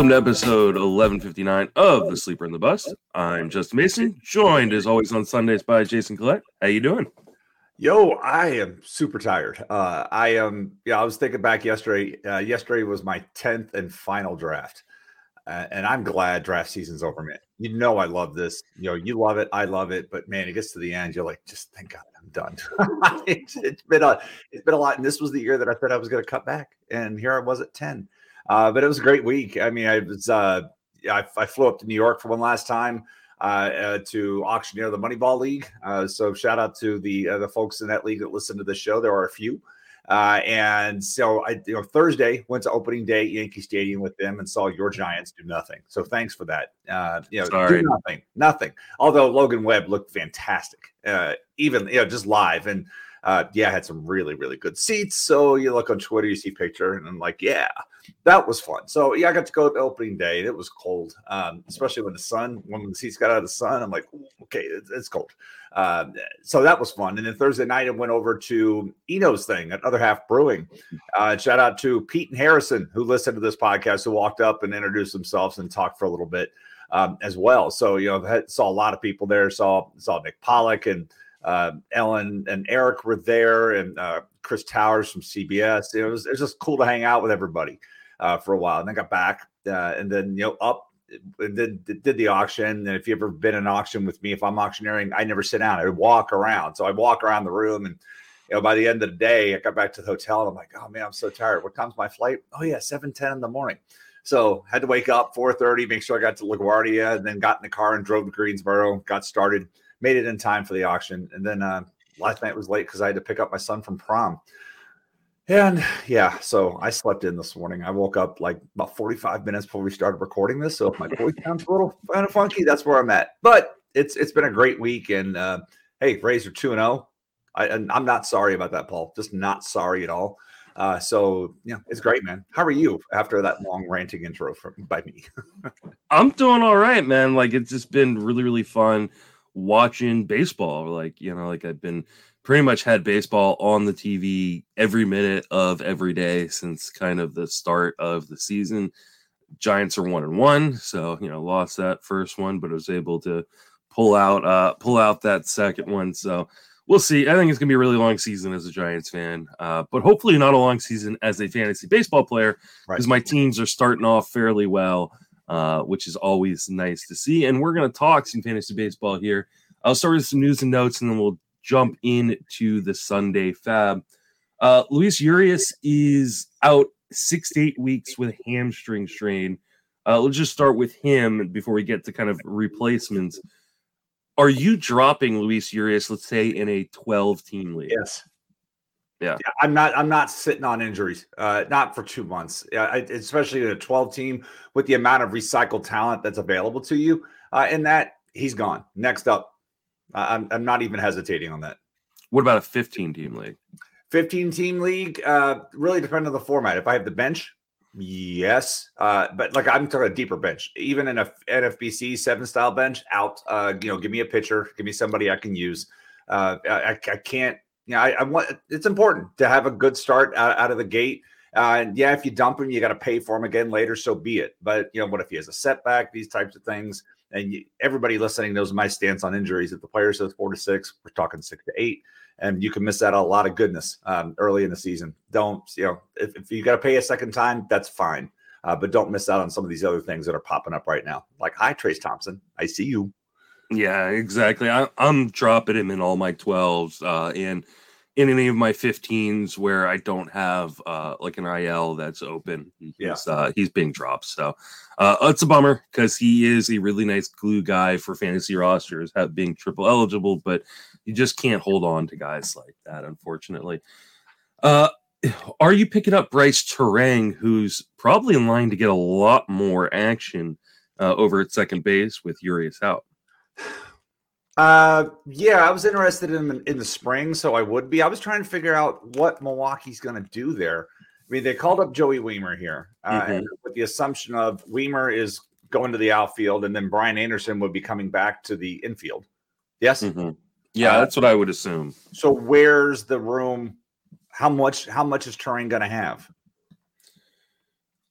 Welcome to episode 1159 of The Sleeper and the Bust. I'm Justin Mason, joined as always on Sundays by Jason Collette. How you doing? Yo, I am super tired. Uh, I am. Yeah, I was thinking back yesterday. Uh, yesterday was my tenth and final draft, uh, and I'm glad draft season's over, man. You know, I love this. You know, you love it. I love it. But man, it gets to the end, you're like, just thank God I'm done. it's, it's been a it's been a lot, and this was the year that I said I was going to cut back, and here I was at ten. Uh, but it was a great week. I mean, I was uh, I, I flew up to New York for one last time uh, uh, to auctioneer the Moneyball League. Uh, so shout out to the uh, the folks in that league that listen to the show. There are a few. Uh, and so I, you know, Thursday went to opening day Yankee Stadium with them and saw your Giants do nothing. So thanks for that. Uh, you know, Sorry. do nothing, nothing. Although Logan Webb looked fantastic, uh, even you know, just live. And uh, yeah, had some really, really good seats. So you look on Twitter, you see picture, and I'm like, yeah, that was fun. So yeah, I got to go to opening day, and it was cold, um, especially when the sun, when the seats got out of the sun. I'm like, okay, it's, it's cold. Um, so that was fun. And then Thursday night, I went over to Eno's thing at Other Half Brewing. Uh, shout out to Pete and Harrison who listened to this podcast, who walked up and introduced themselves and talked for a little bit um, as well. So you know, had, saw a lot of people there. Saw saw Nick Pollack and uh, Ellen and Eric were there, and uh, Chris Towers from CBS. It was, it was just cool to hang out with everybody uh, for a while. And then got back, uh, and then you know up and then did the auction. And if you've ever been an auction with me, if I'm auctioneering, I never sit down. I would walk around. So I walk around the room, and you know by the end of the day, I got back to the hotel, and I'm like, oh man, I'm so tired. What time's my flight? Oh yeah, seven ten in the morning. So had to wake up 4:30, make sure I got to LaGuardia, and then got in the car and drove to Greensboro, got started made it in time for the auction. And then uh, last night was late because I had to pick up my son from prom. And yeah, so I slept in this morning. I woke up like about 45 minutes before we started recording this. So if my voice sounds a little kind of funky, that's where I'm at. But it's it's been a great week. And uh, hey, Rays are 2 and 0. I, and I'm not sorry about that, Paul. Just not sorry at all. Uh, so yeah, it's great, man. How are you after that long ranting intro from by me? I'm doing all right, man. Like it's just been really, really fun watching baseball. Like, you know, like I've been pretty much had baseball on the TV every minute of every day since kind of the start of the season. Giants are one and one, so you know, lost that first one, but was able to pull out uh pull out that second one. So we'll see. I think it's gonna be a really long season as a Giants fan, uh, but hopefully not a long season as a fantasy baseball player because Right. my teams are starting off fairly well uh, which is always nice to see. And we're going to talk some fantasy baseball here. I'll start with some news and notes, and then we'll jump into the Sunday FAAB. Uh, Luis Urias is out six to eight weeks with a hamstring strain. Uh, let's just start with him before we get to kind of replacements. Are you dropping Luis Urias, let's say, in a 12 team league? Yes. Yeah. I'm not. I'm not sitting on injuries. Uh, not for two months. Yeah, I, especially in a 12 team with the amount of recycled talent that's available to you. Uh, and that he's gone. Next up, I'm. I'm not even hesitating on that. What about a 15 team league? 15 team league. Uh, really depend on the format. If I have the bench, yes. Uh, but like I'm talking a deeper bench. Even in a NFBC seven style bench, out. Uh, you know, give me a pitcher. Give me somebody I can use. Uh, I, I can't. You know, I, I want. It's important to have a good start out, out of the gate. Uh, and yeah, if you dump him, you got to pay for him again later. So be it. But you know, what if he has a setback? These types of things. And everybody listening knows my stance on injuries. If the player says four to six, we're talking six to eight and you can miss out a lot of goodness um, early in the season. Don't you know if, if you got to pay a second time, that's fine, uh, but don't miss out on some of these other things that are popping up right now. Like, hi, Trayce Thompson, I see you. Yeah, exactly. I, I'm dropping him in all my 12s uh, and in any of my 15s where I don't have uh, like an IL that's open. He's, Yeah. uh, he's being dropped. So uh, it's a bummer because he is a really nice glue guy for fantasy rosters, have, being triple eligible, but you just can't hold on to guys like that, unfortunately. Uh, are you picking up Brice Turang, who's probably in line to get a lot more action uh, over at second base with Urias out? Uh, yeah, I was interested in in the spring, so I would be. I was trying to figure out what Milwaukee's going to do there. I mean, they called up Joey Wiemer here uh, Mhm. and with the assumption of Weimer is going to the outfield, and then Brian Anderson would be coming back to the infield. Yes. Mhm. Yeah, Uh, that's what I would assume. So where's the room? How much? How much is Turang going to have?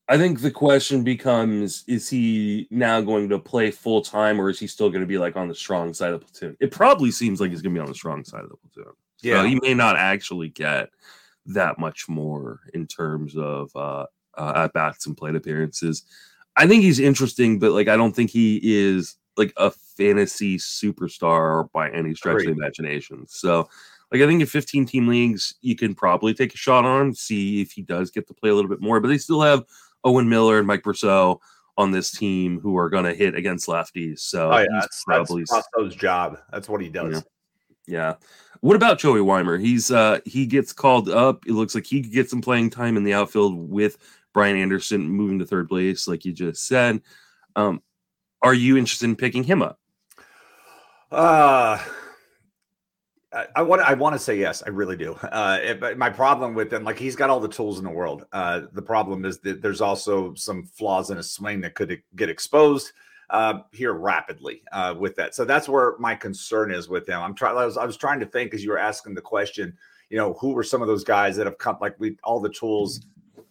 I think the question becomes is he now going to play full time or is he still going to be like on the strong side of the platoon? It probably seems like he's going to be on the strong side of the platoon. Yeah. So he may not actually get that much more in terms of uh, uh, at bats and plate appearances. I think he's interesting, but like I don't think he is like a fantasy superstar by any stretch Great. of the imagination. So like I think in 15 team leagues, you can probably take a shot on him, see if he does get to play a little bit more. But they still have Owen Miller and Mike Brosseau on this team who are going to hit against lefties. So oh, yeah, that's, probably that's Brosseau's job. That's what he does. Yeah. yeah. What about Joey Wiemer? He's uh he gets called up. It looks like he could get some playing time in the outfield with Brian Anderson moving to third place, like you just said. Um, are you interested in picking him up? Uh I, want I want to say yes, I really do. Uh, it, my problem with him, like he's got all the tools in the world. Uh, the problem is that there's also some flaws in his swing that could get exposed uh, here rapidly uh, with that. So that's where my concern is with him. I'm trying. I was, I was trying to think as you were asking the question. You know, who were some of those guys that have come like we all the tools?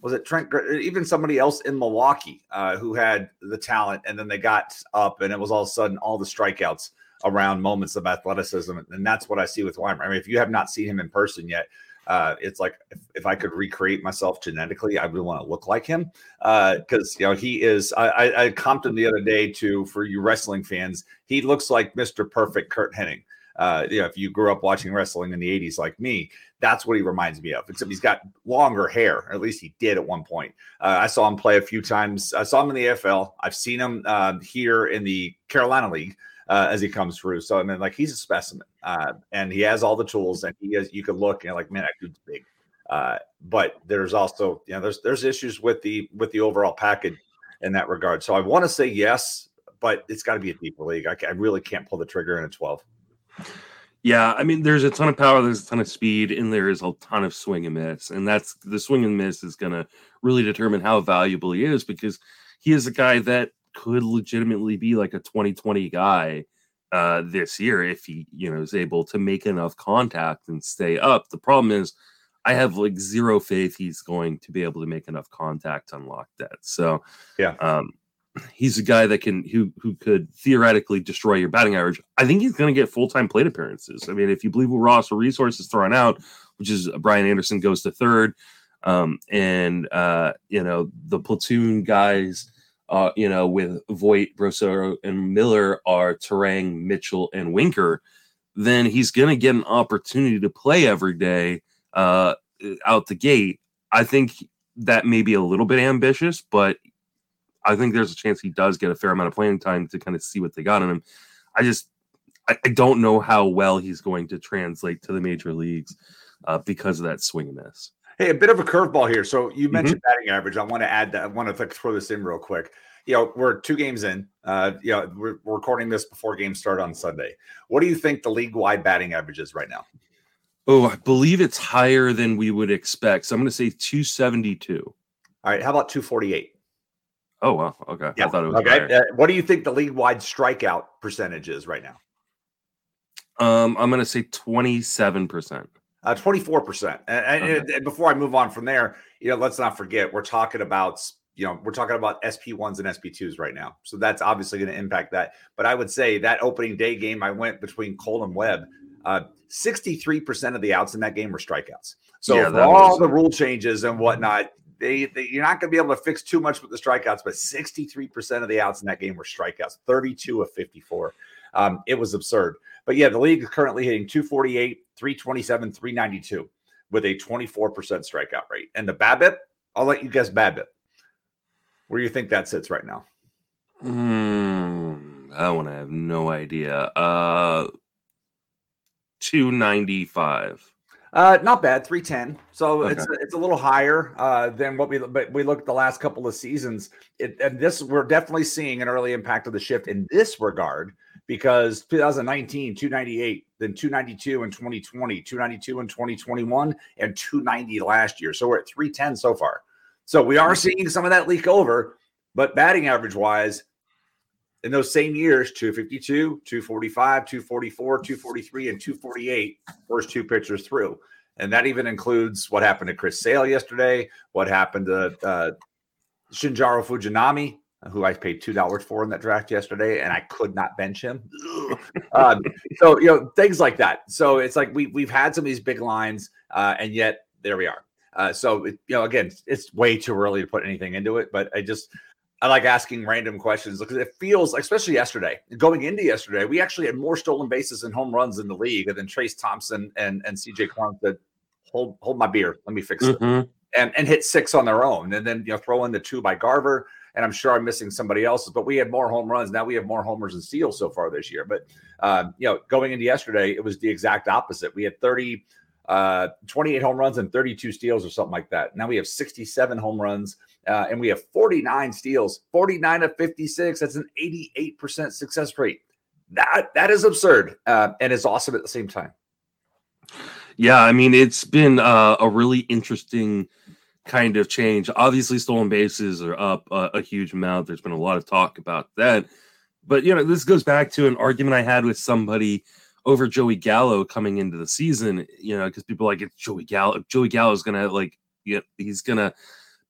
Was it Trent? Even somebody else in Milwaukee uh, who had the talent, and then they got up, and it was all of a sudden all the strikeouts around moments of athleticism. And that's what I see with Wiemer. I mean, if you have not seen him in person yet, uh, it's like if, if, I could recreate myself genetically, I would want to look like him because uh, you know he is. I, I, I comped him the other day to for you wrestling fans. He looks like Mr. Perfect Curt Hennig. Uh, you know, if you grew up watching wrestling in the 80s like me, that's what he reminds me of. Except he's got longer hair, or at least he did at one point. Uh, I saw him play a few times. I saw him in the AFL. I've seen him uh, here in the Carolina League uh, as he comes through. So I mean, like he's a specimen, uh, and he has all the tools, and he has. You could look and like, man, that dude's big. Uh, but there's also, you know, there's there's issues with the with the overall package in that regard. So I want to say yes, but it's got to be a deeper league. I, I really can't pull the trigger in a 12. Yeah, I mean, there's a ton of power, there's a ton of speed, and there is a ton of swing and miss. And that's the swing and miss is going to really determine how valuable he is because he is a guy that could legitimately be like a 2020 guy uh, this year if he, you know, is able to make enough contact and stay up. The problem is, I have like zero faith he's going to be able to make enough contact to unlock that. So, yeah, um, he's a guy that can who who could theoretically destroy your batting average. I think he's going to get full time plate appearances. I mean, if you believe what RosterResource's throwing out, which is Brian Anderson goes to third, um, and uh, you know the platoon guys uh, you know, with Voit, Brosseau, and Miller are Turang, Mitchell, and Winker, then he's going to get an opportunity to play every day uh, out the gate. I think that may be a little bit ambitious, but I think there's a chance he does get a fair amount of playing time to kind of see what they got in him. I just I, I don't know how well he's going to translate to the major leagues uh, because of that swing and miss. Hey, a bit of a curveball here. So you mm-hmm. mentioned mm-hmm. batting average. I want to add that. I want to throw this in real quick. You know, we're two games in. Uh, you know, we're, we're recording this before games start on Sunday. What do you think the league wide batting average is right now? Oh, I believe it's higher than we would expect. So I'm going to say 272. All right. How about 248? Oh, well. Okay. Yeah. I thought it was okay. Uh, what do you think the league wide strikeout percentage is right now? Um, I'm going to say 27%. Uh, 24%. And, okay. and, before I move on from there, you know, let's not forget we're talking about, you know, we're talking about SP1s and SP2s right now. So that's obviously going to impact that. But I would say that opening day game, I went between Cole and Webb. Uh, 63% of the outs in that game were strikeouts. So yeah, for all was... the rule changes and whatnot, they, they, you're not going to be able to fix too much with the strikeouts, but 63% of the outs in that game were strikeouts, 32 of 54. Um, it was absurd. But yeah, the league is currently hitting 248, 327, 392 with a 24% strikeout rate. And the BABIP, I'll let you guess BABIP. Where do you think that sits right now? Mm, that one I have no idea. Uh 295. Uh, not bad, three ten. So okay. it's it's a little higher uh, than what we but we looked at the last couple of seasons. It, and this we're definitely seeing an early impact of the shift in this regard because 2019 298 then 292 in 2020 292 in 2021 and 290 last year. So we're at 310 so far. So we are seeing some of that leak over but batting average wise in those same years 252 245 244 243 and 248 first two pitchers through. And that even includes what happened to chris sale yesterday what happened to uh, Shintaro Fujinami, who I paid two dollars for in that draft yesterday, and I could not bench him. um, so you know things like that. So it's like we we've had some of these big lines, uh, and yet there we are. Uh, so it, you know, again, it's way too early to put anything into it. But I just I like asking random questions because it feels, especially yesterday, going into yesterday, we actually had more stolen bases and home runs in the league than Trayce Thompson and and CJ Cron said, "Hold hold my beer, let me fix it," mm-hmm. And and hit six on their own, and then you know throw in the two by Garver and I'm sure I'm missing somebody else's, but we had more home runs. Now we have more homers and steals so far this year. But, um, you know, going into yesterday, it was the exact opposite. We had 30, uh, 28 home runs and 32 steals or something like that. Now we have 67 home runs uh, and we have 49 steals, 49 of 56. That's an 88% success rate. That that is absurd uh, and is awesome at the same time. Yeah, I mean, it's been uh, a really interesting kind of change. Obviously, stolen bases are up a, a huge amount. There's been a lot of talk about that. But, you know, this goes back to an argument I had with somebody over Joey Gallo coming into the season, you know, because people like it's Joey Gallo. Joey Gallo is gonna like, you know, he's gonna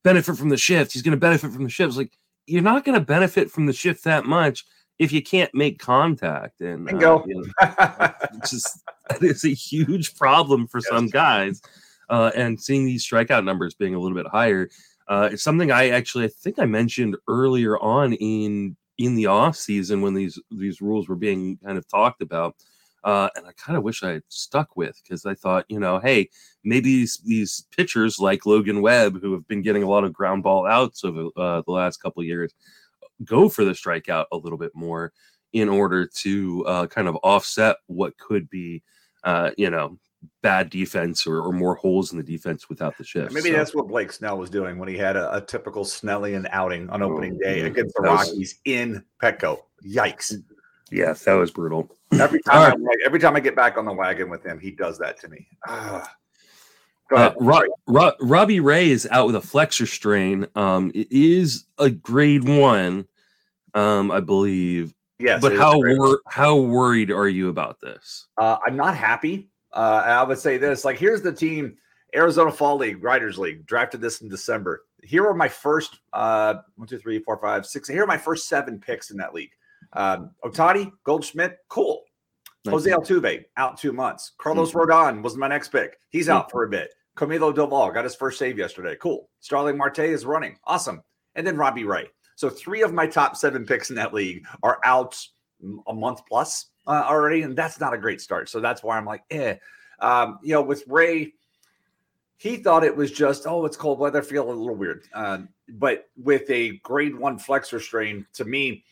benefit from the shift. He's gonna benefit from the shift. It's like you're not gonna benefit from the shift that much if you can't make contact. And uh, you know, just it's a huge problem for yes. some guys uh, and seeing these strikeout numbers being a little bit higher. Uh, it's something I actually I think I mentioned earlier on in in the off season when these these rules were being kind of talked about. Uh, and I kind of wish I had stuck with because I thought, you know, hey, maybe these, these pitchers like Logan Webb, who have been getting a lot of ground ball outs over uh, the last couple years, go for the strikeout a little bit more in order to uh, kind of offset what could be, uh, you know, bad defense or, or, more holes in the defense without the shift. Maybe so. that's what Blake Snell was doing when he had a, a typical Snellian outing on opening oh, day against the Rockies was, in Petco. Yikes! Yeah, that was brutal. Every time, right. every time I get back on the wagon with him, he does that to me. Ah. Uh, Ro- Ro- Robbie Ray is out with a flexor strain. Um, it is a grade one, um, I believe. Yes, but how wor- how worried are you about this? Uh, I'm not happy. Uh, I would say this: like, here's the team, Arizona Fall League, Writers League, drafted this in December. Here are my first uh, one, two, three, four, five, six. Here are my first seven picks in that league. Um, Ohtani, Goldschmidt, cool. Nice. Jose Altuve out two months. Carlos mm-hmm. Rodon was my next pick. He's mm-hmm. out for a bit. Camilo Doval got his first save yesterday. Cool. Starling Marte is running. Awesome. And then Robbie Ray. So three of my top seven picks in that league are out a month plus uh, already, and that's not a great start. So that's why I'm like, eh. Um, you know, with Ray, he thought it was just, oh, it's cold weather, feel a little weird. Uh, but with a grade one flexor strain, to me,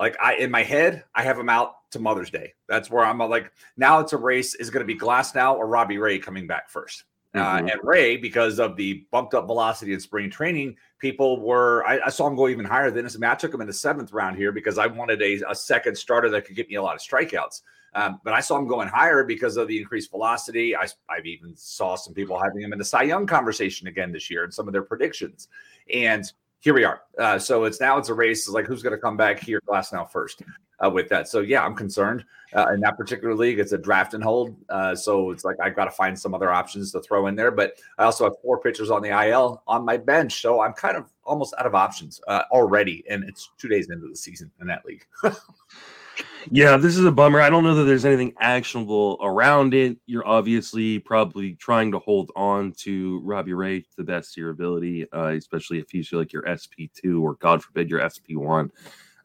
like I in my head, I have him out to Mother's Day. That's where I'm like, now it's a race. Is going to be Glasnow or Robbie Ray coming back 1st uh, mm-hmm. uh, and Ray, because of the bumped up velocity in spring training, people were I, I, saw him go even higher than this. I mean, I took him in the seventh round here because I wanted a, a second starter that could get me a lot of strikeouts. Um, but I saw him going higher because of the increased velocity. I, I've even saw some people having him in the Cy Young conversation again this year and some of their predictions. And here we are. Uh, so it's now it's a race. It's like who's going to come back here, Glasnow first uh, with that. So yeah, I'm concerned uh, in that particular league. It's a draft and hold. Uh, so it's like I've got to find some other options to throw in there. But I also have four pitchers on the IL on my bench, so I'm kind of almost out of options uh, already, and it's two days into the season in that league. Yeah, this is a bummer. I don't know that there's anything actionable around it. You're obviously probably trying to hold on to Robbie Ray to the best of your ability, uh, especially if he's like your SP2 or God forbid your SP1.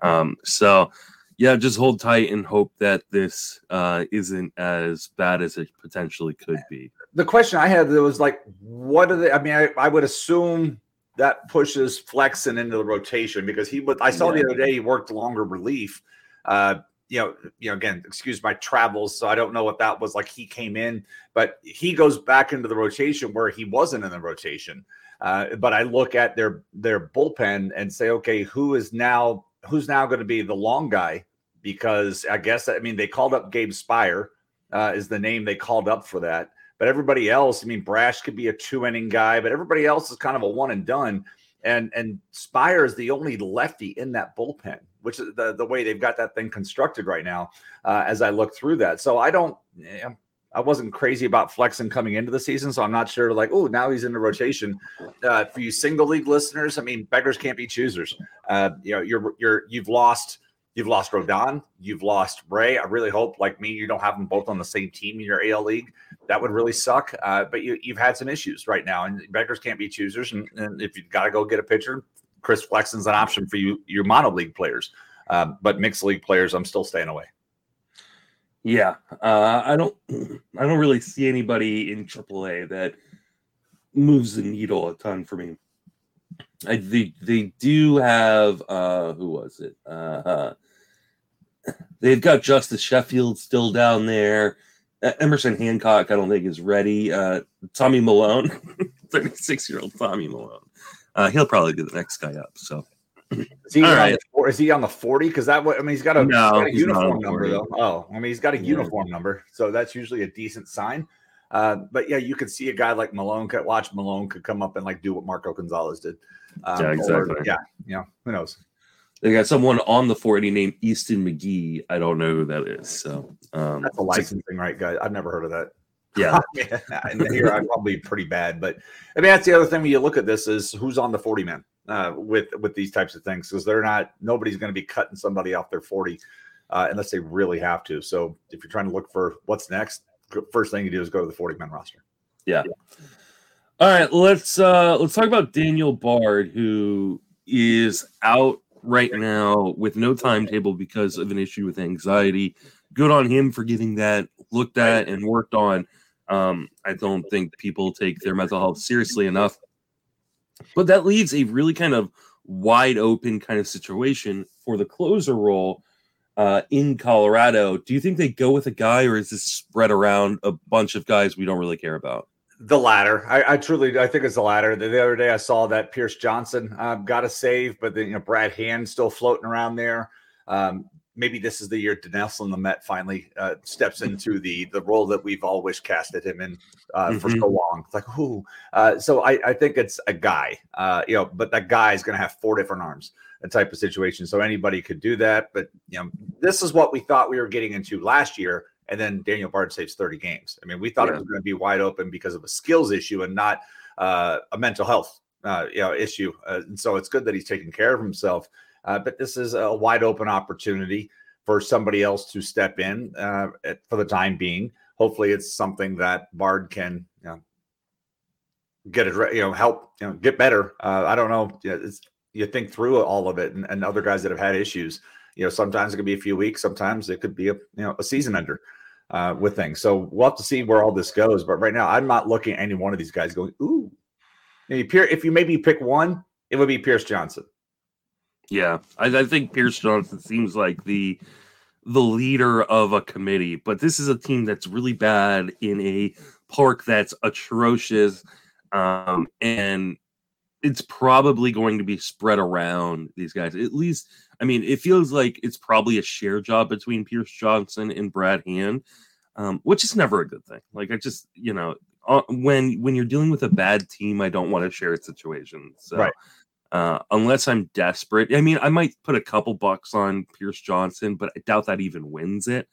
Um, so, yeah, just hold tight and hope that this uh, isn't as bad as it potentially could be. The question I had was like, what are they? I mean, I, I would assume that pushes Flexen into the rotation because he would. I saw yeah. the other day he worked longer relief. Uh, you know, you know, again, excuse my travels, so I don't know what that was like. He came in, but he goes back into the rotation where he wasn't in the rotation. Uh, but I look at their their bullpen and say, okay, who is now who's now going to be the long guy? Because I guess I mean they called up Gabe Speier uh, is the name they called up for that. But everybody else, I mean, Brash could be a two inning guy, but everybody else is kind of a one and done. And and Spire is the only lefty in that bullpen which is the, the way they've got that thing constructed right now uh, as I look through that. So I don't, I wasn't crazy about Flexen coming into the season, so I'm not sure. Like, oh, now he's in the rotation. Uh, for you single league listeners, I mean, beggars can't be choosers. Uh, you know, you're you're you've lost you've lost Rodon, you've lost Ray. I really hope, like me, you don't have them both on the same team in your AL league. That would really suck. Uh, but you you've had some issues right now, and beggars can't be choosers. And, and if you've got to go get a pitcher, Chris Flexen's an option for you, your mono league players. Uh, but mixed league players, I'm still staying away. Yeah, uh, I don't, I don't really see anybody in AAA that moves the needle a ton for me. I, they they do have uh, who was it? Uh, they've got Justus Sheffield still down there. Emerson Hancock, I don't think is ready. Uh, Tommy Milone, 36 year old Tommy Milone, Uh, he'll probably be the next guy up. So is he, All right. the, is he on the 40? Because that I mean he's got a, no, got a uniform number though. Oh, I mean he's got a yeah. uniform number, so that's usually a decent sign. Uh, but yeah, you could see a guy like Milone could watch Milone could come up and like do what Marco Gonzalez did. Um, yeah, exactly. Or, yeah, you know, who knows? They got someone on the 40 named Easton McGee. I don't know who that is. So um, that's a licensing, right, guys? I've never heard of that. Yeah. and here I'm probably pretty bad, but I mean that's the other thing when you look at this is who's on the 40 man uh, with with these types of things because they're not nobody's going to be cutting somebody off their 40 uh, unless they really have to. So if you're trying to look for what's next, first thing you do is go to the 40 man roster. Yeah. yeah. All right, let's uh let's talk about Daniel Bard who is out right now with no timetable because of an issue with anxiety. Good on him for getting that looked at and worked on. Um, I don't think people take their mental health seriously enough. But that leaves a really kind of wide open kind of situation for the closer role uh, in Colorado. Do you think they go with a guy, or is this spread around a bunch of guys we don't really care about? The latter. I, I truly, I think it's the latter. The, the, other day, I saw that Pierce Johnson uh, got a save, but then you know Brad Hand still floating around there. Um, maybe this is the year Dinelson Lamet finally uh, steps into the the role that we've always casted him in uh, mm-hmm. for so long. It's like, who? Uh, so I, I think it's a guy, uh, you know, but that guy is going to have four different arms, a type of situation. So anybody could do that. But you know, this is what we thought we were getting into last year. And then Daniel Bard saves 30 games. I mean, we thought yeah. it was going to be wide open because of a skills issue and not uh, a mental health uh, you know issue. and so it's good that he's taking care of himself. Uh, but this is a wide open opportunity for somebody else to step in uh, at, for the time being. Hopefully, it's something that Bard can you know, get it, you know, help, you know, get better. Uh, I don't know. You think through all of it, and, and, other guys that have had issues. You know, sometimes it could be a few weeks. Sometimes it could be a you know a season ender uh, with things. So we'll have to see where all this goes. But right now, I'm not looking at any one of these guys going, ooh. If you maybe pick one, it would be Pierce Johnson. Yeah, I, I, think Pierce Johnson seems like the the leader of a committee, but this is a team that's really bad in a park that's atrocious, um, and it's probably going to be spread around these guys. At least, I mean, it feels like it's probably a share job between Pierce Johnson and Brad Hand, um, which is never a good thing. Like I just, you know, uh, when when you're dealing with a bad team, I don't want to share situations. So. Right uh, unless I'm desperate. I mean, I might put a couple bucks on Pierce Johnson, but I doubt that even wins it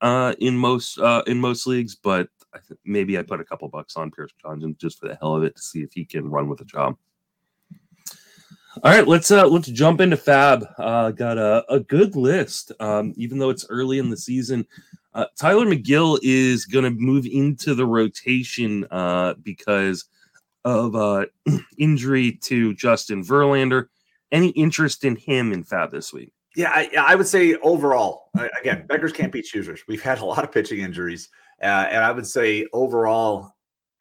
uh, in most uh, in most leagues. But I th- maybe I put a couple bucks on Pierce Johnson just for the hell of it to see if he can run with a job. All right, let's uh let's jump into FAAB. Uh, got a, a good list. Um, even though it's early in the season, uh, Tylor Megill is going to move into the rotation uh, because of uh, injury to Justin Verlander. Any interest in him in FAAB this week? Yeah, I, I would say overall, again, beggars can't be choosers. We've had a lot of pitching injuries, uh, and I would say overall,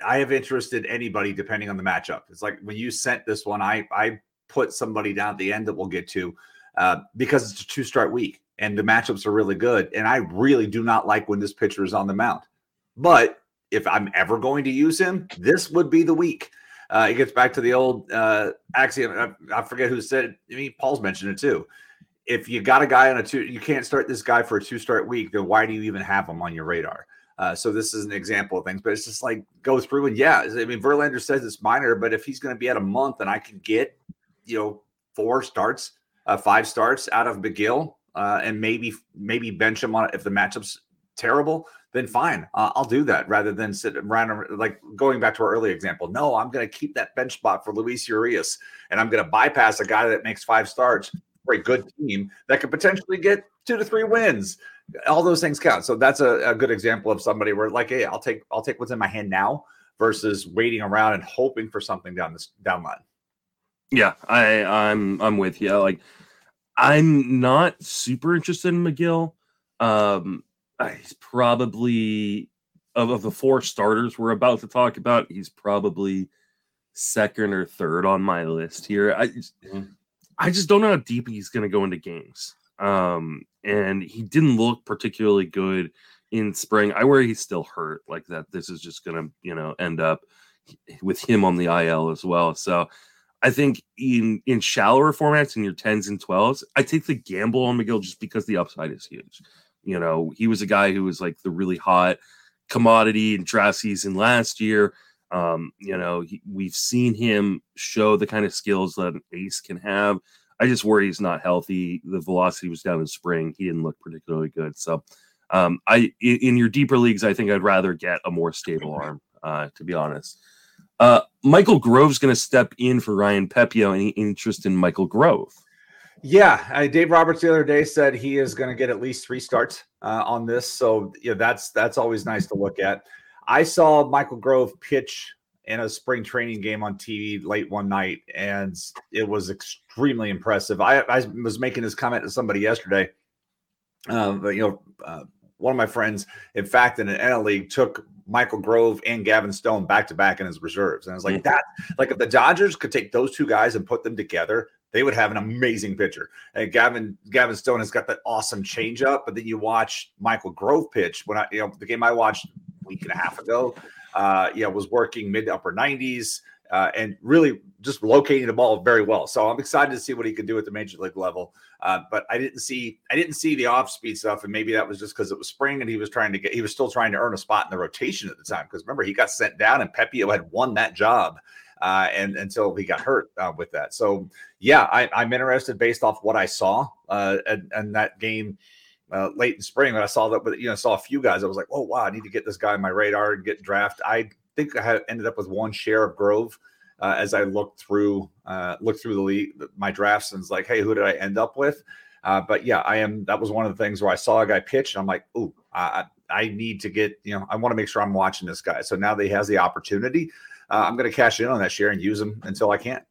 I have interest in anybody depending on the matchup. It's like when you sent this one, I I put somebody down at the end that we'll get to uh, because it's a two start week and the matchups are really good. And I really do not like when this pitcher is on the mound. But if I'm ever going to use him, this would be the week. Uh, it gets back to the old uh, axiom. I, I forget who said it. I mean, Paul's mentioned it too. If you got a guy on a two, you can't start this guy for a two start week, then why do you even have him on your radar? Uh, so this is an example of things, but it's just like go through and yeah, I mean Verlander says it's minor, but if he's going to be at a month and I can get you know four starts, uh, five starts out of Megill, uh, and maybe maybe bench him on if the matchups terrible, then fine, uh, I'll do that rather than sit around like going back to our early example. No, I'm going to keep that bench spot for Luis Urias, and I'm going to bypass a guy that makes five starts for a good team that could potentially get two to three wins. All those things count. So that's a, a good example of somebody where like, hey, I'll take I'll take what's in my hand now versus waiting around and hoping for something down this down line. Yeah, I I'm I'm with you. Like I'm not super interested in Megill. Um he's probably of, of the four starters we're about to talk about, he's probably second or third on my list here. I mm-hmm. I just don't know how deep he's going to go into games. Um, and he didn't look particularly good in spring. I worry he's still hurt, like that. This is just going to, you know, end up with him on the IL as well. So I think in in shallower formats in your tens and twelves, I take the gamble on Megill just because the upside is huge. You know, he was a guy who was like the really hot commodity in draft season last year. Um, you know, he, we've seen him show the kind of skills that an ace can have. I just worry he's not healthy. The velocity was down in spring. He didn't look particularly good. So, um, I in, in your deeper leagues, I think I'd rather get a more stable arm. Uh, to be honest, uh, Michael Grove's going to step in for Ryan Pepiot. Any interest in Michael Grove? Yeah, uh, Dave Roberts the other day said he is going to get at least three starts uh, on this. So yeah, that's that's always nice to look at. I saw Michael Grove pitch in a spring training game on TV late one night, and it was extremely impressive. I, I was making this comment to somebody yesterday. Uh, you know, uh, one of my friends, in fact, in an NL league, took Michael Grove and Gavin Stone back to back in his reserves, and I was like, mm-hmm. that like if the Dodgers could take those two guys and put them together, they would have an amazing pitcher. And Gavin Gavin Stone has got that awesome changeup, but then you watch Michael Grove pitch when I you know the game I watched a week and a half ago. Uh, yeah, was working mid to upper 90s uh, and really just locating the ball very well. So I'm excited to see what he can do at the major league level. Uh, but I didn't see I didn't see the off speed stuff, and maybe that was just because it was spring and he was trying to get he was still trying to earn a spot in the rotation at the time. Because remember he got sent down and Pepiot had won that job uh, and until he got hurt uh, with that. So yeah, I, am interested based off what I saw uh, and, and that game. Uh, late in spring, when I saw that, but you know, saw a few guys. I was like, "Oh wow, I need to get this guy on my radar and get draft." I think I had ended up with one share of Grove uh, as I looked through uh, looked through the league, my drafts, and was like, "Hey, who did I end up with?" Uh, but yeah, I am. That was one of the things where I saw a guy pitch, and I'm like, "Ooh, I, I need to get you know, I want to make sure I'm watching this guy." So now that he has the opportunity, uh, I'm going to cash in on that share and use him until I can't.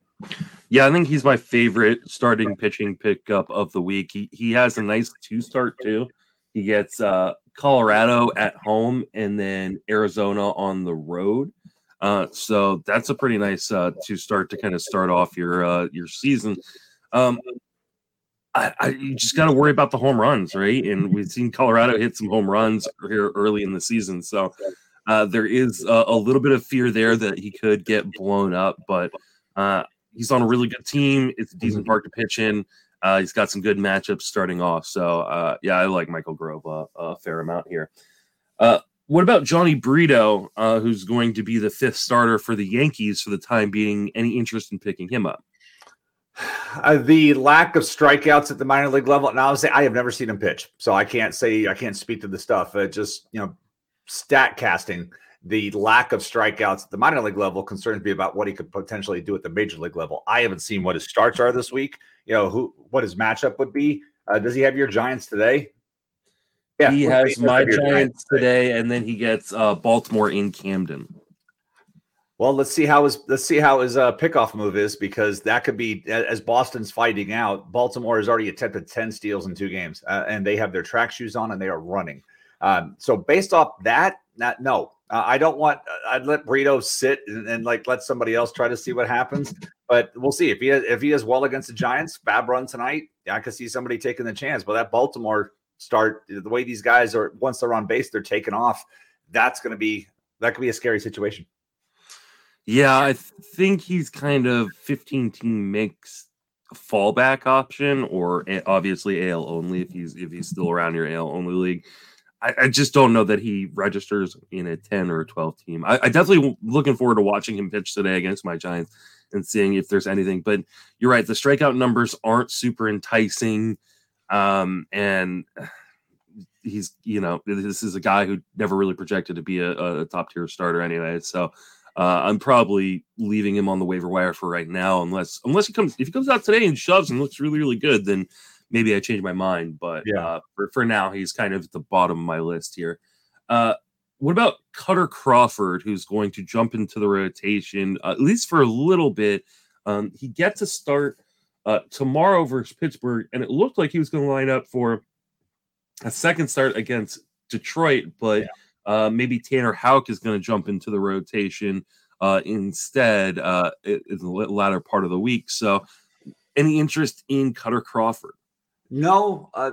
Yeah, I think he's my favorite starting pitching pickup of the week. He he has a nice two start too. He gets uh, Colorado at home and then Arizona on the road. Uh, so that's a pretty nice uh, to start to kind of start off your uh, your season. Um, I, I you just got to worry about the home runs, right? And we've seen Colorado hit some home runs here early in the season, so uh, there is a, a, little bit of fear there that he could get blown up, but uh, he's on a really good team. It's a decent mm-hmm. park to pitch in. Uh, he's got some good matchups starting off. So, uh, yeah, I like Michael Grove uh, a fair amount here. Uh, what about Jhony Brito, who's going to be the fifth starter for the Yankees for the time being? Any interest in picking him up? Uh, the lack of strikeouts at the minor league level, and obviously I have never seen him pitch, so I can't say I can't speak to the stuff. Uh, just you know, stat casting, the lack of strikeouts at the minor league level concerns me about what he could potentially do at the major league level. I haven't seen what his starts are this week. You know, who what his matchup would be. Uh, does he have your Giants today? Yeah, he has my Giants, Giants today, and then he gets uh, Baltimore in Camden. Well, let's see how his let's see how his uh, pickoff move is because that could be as Boston's fighting out. Baltimore has already attempted ten steals in two games, uh, and they have their track shoes on and they are running. Um, so based off that, not, no, uh, I don't want. Uh, I'd let Brito sit and, and, like let somebody else try to see what happens. But we'll see if he if he does well against the Giants. Bad run tonight. Yeah, I could see somebody taking the chance. But that Baltimore start, the way these guys are, once they're on base, they're taking off. That's going to be that could be a scary situation. Yeah, I think he's kind of 15 team mix fallback option, or obviously AL only if he's if he's still around your AL only league. I, I, just don't know that he registers in a 10 or a 12 team. I, I definitely looking forward to watching him pitch today against my Giants and seeing if there's anything. But you're right, the strikeout numbers aren't super enticing. Um, and he's you know this is a guy who never really projected to be a, a top tier starter anyway. So uh, I'm probably leaving him on the waiver wire for right now, unless unless he comes if he comes out today and shoves and looks really really good, then maybe I change my mind. But yeah. uh, for for now, he's kind of at the bottom of my list here. Uh, what about Kutter Crawford, who's going to jump into the rotation uh, at least for a little bit? Um, he gets a start uh, tomorrow versus Pittsburgh, and it looked like he was going to line up for a second start against Detroit, but yeah. uh, maybe Tanner Houck is going to jump into the rotation uh, instead uh, in the latter part of the week. So, any interest in Kutter Crawford? No, uh,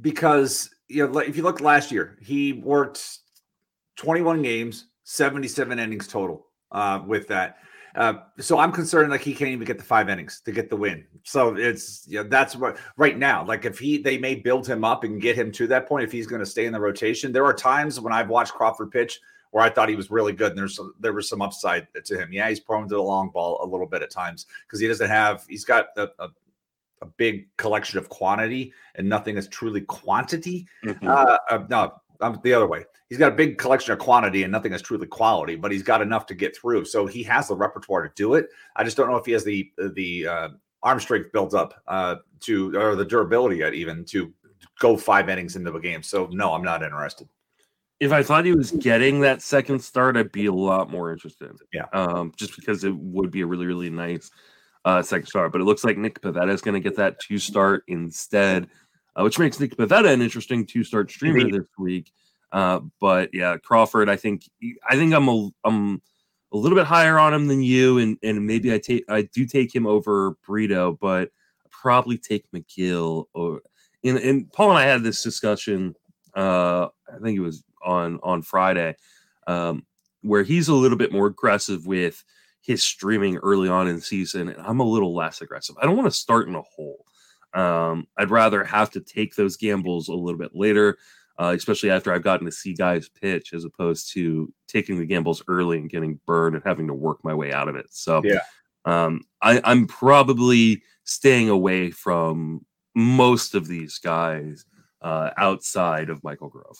because you know, if you look last year, he worked 21 games, 77 innings total uh, with that. Uh, so I'm concerned like he can't even get the five innings to get the win. So it's yeah, that's what right now. Like if he they may build him up and get him to that point if he's going to stay in the rotation. There are times when I've watched Crawford pitch where I thought he was really good and there's some, there was some upside to him. Yeah, he's prone to the long ball a little bit at times because he doesn't have he's got a, a, a, big collection of quantity and nothing is truly quantity. Mm-hmm. Uh, uh, no, I'm the other way he's got a big collection of quantity and nothing is truly quality, but he's got enough to get through. So he has the repertoire to do it. I just don't know if he has the the uh, arm strength built up uh, to or the durability yet even to go five innings into a game. So no, I'm not interested. If I thought he was getting that second start, I'd be a lot more interested. Yeah, um, just because it would be a really really nice uh, second start. But it looks like Nick Pivetta is going to get that two start instead, uh, which makes Nick Pivetta an interesting two start streamer Indeed. this week. Uh, but yeah, Crawford, I think I think I'm a I'm a little bit higher on him than you, and and maybe I take I do take him over Brito, but I probably take Megill or and, and Paul and I had this discussion. Uh, I think it was on on Friday, um, where he's a little bit more aggressive with his streaming early on in the season, and I'm a little less aggressive. I don't want to start in a hole. Um, I'd rather have to take those gambles a little bit later uh, especially after I've gotten to see guys pitch as opposed to taking the gambles early and getting burned and having to work my way out of it. So, yeah, um, I, I'm probably staying away from most of these guys uh, outside of Michael Grove.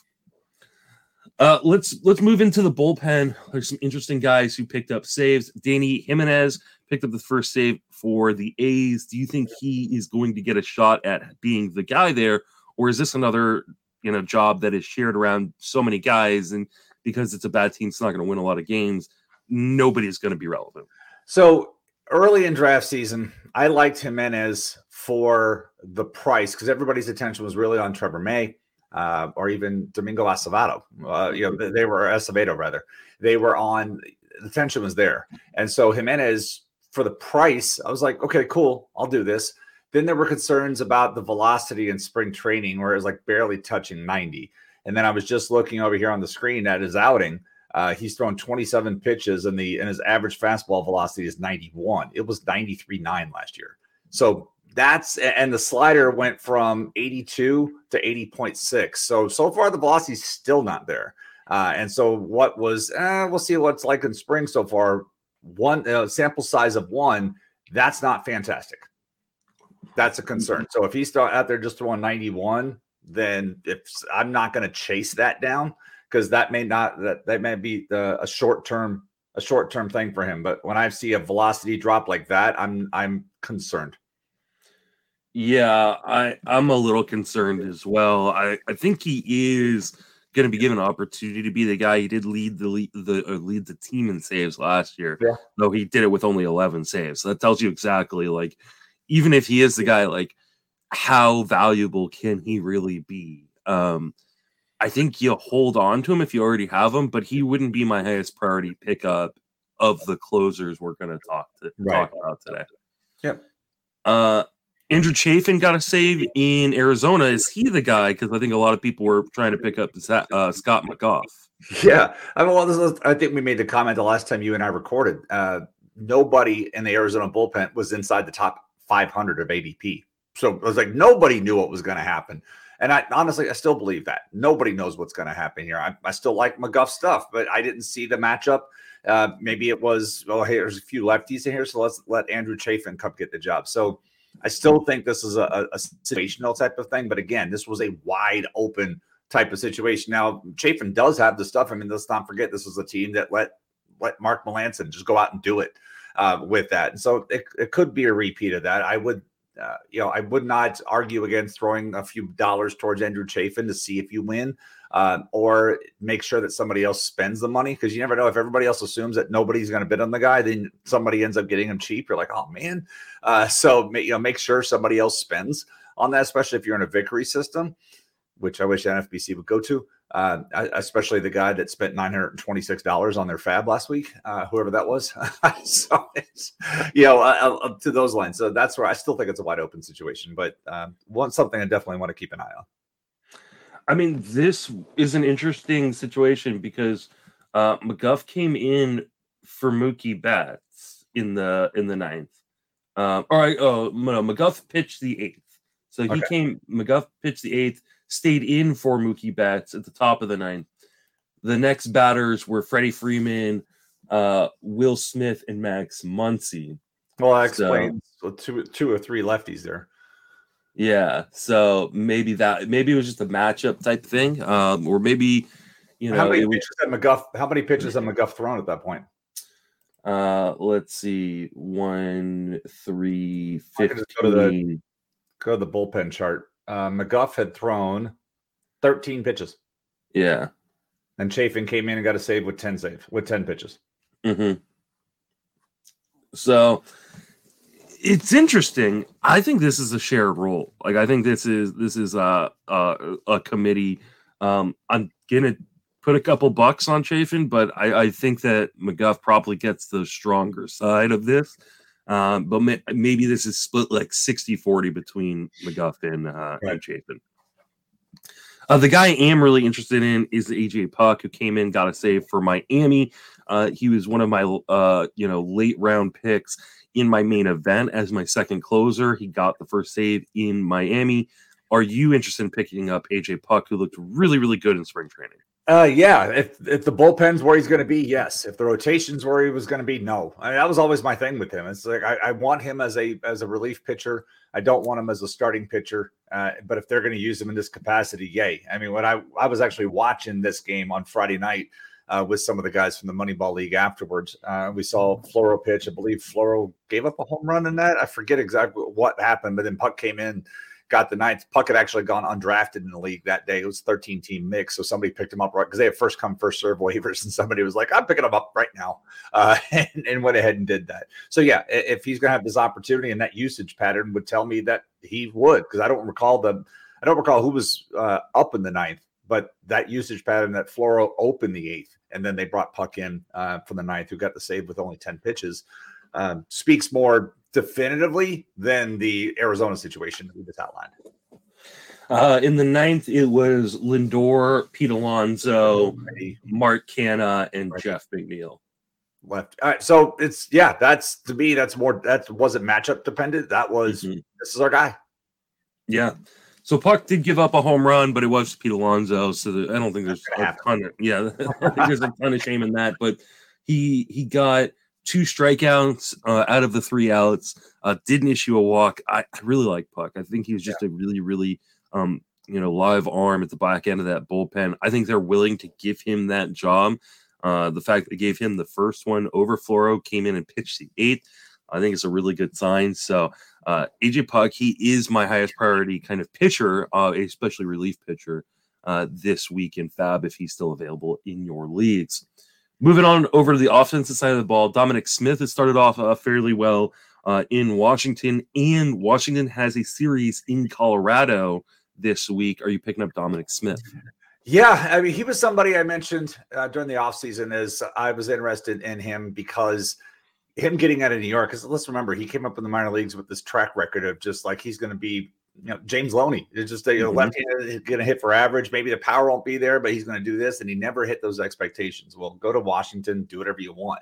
Uh, let's let's move into the bullpen. There's some interesting guys who picked up saves. Dany Jimenez picked up the first save for the A's. Do you think he is going to get a shot at being the guy there, or is this another you know job that is shared around so many guys, and because it's a bad team, it's not going to win a lot of games. Nobody's going to be relevant. So early in draft season, I liked Jimenez for the price because everybody's attention was really on Trevor May. Uh, or even Domingo Acevedo. Uh, you know, they were Acevedo rather. They were on. The tension was there, and so Jimenez for the price, I was like, okay, cool, I'll do this. Then there were concerns about the velocity in spring training, where it was like barely touching 90. And then I was just looking over here on the screen at his outing. Uh, he's thrown 27 pitches, and the and his average fastball velocity is 91. It was 93.9 last year. So that's and the slider went from 82 to 80.6. So so far the velocity's still not there. Uh, and so what was eh, we'll see what it's like in spring so far. One uh, sample size of one, that's not fantastic that's a concern. So if he's out there just throwing 91, then if I'm not going to chase that down because that may not that that may be the, a short term a short term thing for him. But when I see a velocity drop like that, I'm I'm concerned. Yeah, I I'm a little concerned as well. I I think he is going to be given an opportunity to be the guy. He did lead the lead the uh, lead the team in saves last year, yeah. though he did it with only 11 saves. So that tells you exactly like even if he is the guy, like how valuable can he really be? Um, I think you hold on to him if you already have him, but he wouldn't be my highest priority pickup of the closers we're going to talk to right. talk about today. Yep. Uh, Andrew Chafin got a save in Arizona. Is he the guy? Because I think a lot of people were trying to pick up uh, Scott McGough. Yeah, I mean, well, is, I think we made the comment the last time you and I recorded. Uh, nobody in the Arizona bullpen was inside the top 500 of ADP. So it was like nobody knew what was going to happen. And I honestly, I still believe that nobody knows what's going to happen here. I, I, still like McGough stuff, but I didn't see the matchup. Uh, maybe it was, well, hey, there's a few lefties in here, so let's let Andrew Chafin come get the job. So I still think this is a, a situational type of thing. But again, this was a wide open type of situation. Now, Chafin does have the stuff. I mean, let's not forget this was a team that let let Mark Melancon just go out and do it uh, with that. And so it, it could be a repeat of that. I would uh, you know, I would not argue against throwing a few dollars towards Andrew Chafin to see if you win, uh, or make sure that somebody else spends the money because you never know if everybody else assumes that nobody's going to bid on the guy, then somebody ends up getting him cheap. You're like, oh man. Uh, so you know, make sure somebody else spends on that, especially if you're in a Vickrey system, which I wish NFBC would go to uh, especially the guy that spent nine hundred and twenty six dollars on their FAAB last week, uh, whoever that was. so it's you know uh, uh, to those lines. So that's where I still think it's a wide open situation, but um, one something I definitely want to keep an eye on. I mean, this is an interesting situation because uh, McGough came in for Mookie Betts in the in the ninth. Um, all right, oh no, McGough pitched the eighth, so he okay. came. McGough pitched the eighth stayed in for Mookie Betts at the top of the ninth. The next batters were Freddie Freeman, uh, Will Smith, and Max Muncy. Well, that explains so, two, two or three lefties there. Yeah, so maybe that maybe it was just a matchup type thing, um, or maybe you know how many pitches was, McGough? How many pitches had McGough thrown at that point? Uh, let's see, one, three, fifteen. Go to, the, go to the bullpen chart uh, McGough had thrown 13 pitches. Yeah. And Chafin came in and got a save with 10 save with 10 pitches. Mm-hmm. So it's interesting. I think this is a shared role. Like I think this is this is a a, a committee. Um, I'm gonna put a couple bucks on Chafin, but I, I think that McGough probably gets the stronger side of this. Um, but may, maybe this is split like 60 40 between McGough and, uh, right. and Chafin. Uh, the guy I am really interested in is AJ Puk, who came in, got a save for Miami. Uh, he was one of my uh, you know late round picks in my main event as my second closer. He got the first save in Miami. Are you interested in picking up AJ Puk, who looked really really good in spring training? Uh, yeah. If if the bullpen's where he's going to be, yes. If the rotation's where he was going to be, no. I mean, that was always my thing with him. It's like I, I, want him as a as a relief pitcher. I don't want him as a starting pitcher. Uh, but if they're going to use him in this capacity, yay! I mean, when I I was actually watching this game on Friday night uh, with some of the guys from the Moneyball League afterwards, uh, we saw Floro pitch. I believe Floro gave up a home run in that. I forget exactly what happened, but then Puk came in got the ninth. Puk had actually gone undrafted in the league that day. It was 13 team mix. So somebody picked him up right because they have first come, first serve waivers. And somebody was like, I'm picking him up right now. Uh, and, and, went ahead and did that. So, yeah, if he's going to have this opportunity and that usage pattern would tell me that he would, because I don't recall the, I don't recall who was uh, up in the ninth, but that usage pattern that Floro opened the eighth. And then they brought Puk in uh, from the ninth, who got the save with only 10 pitches. Um, speaks more definitively than the Arizona situation that we just outlined. Uh, in the ninth, it was Lindor, Pete Alonso, Mark Canha, and right. Jeff McNeil. Left. All right. So it's yeah, that's to me, that's more that wasn't matchup dependent. That was mm-hmm. this is our guy. Yeah. So Puk did give up a home run, but it was Pete Alonso. So the, I don't think there's a ton of yeah, there's a ton of shame in that. But he he got two strikeouts uh, out of the three outs. Uh, didn't issue a walk. I, I really like Puk. I think he was just yeah. a really, really, um, you know, live arm at the back end of that bullpen. I think they're willing to give him that job. Uh, the fact that they gave him the first one over Floro, came in and pitched the eighth. I think it's a really good sign. So uh, AJ Puk, he is my highest priority kind of pitcher, uh, especially relief pitcher uh, this week in FAAB if he's still available in your leagues. Moving on over to the offensive side of the ball, Dominic Smith has started off uh, fairly well uh, in Washington, and Washington has a series in Colorado this week. Are you picking up Dominic Smith? Yeah, I mean, he was somebody I mentioned uh, during the offseason as I was interested in him because him getting out of New York, because let's remember, he came up in the minor leagues with this track record of just like he's going to be you know, James Loney is just a you know, mm-hmm. left-handed going to hit for average. Maybe the power won't be there, but he's going to do this, and he never hit those expectations. Well, go to Washington, do whatever you want.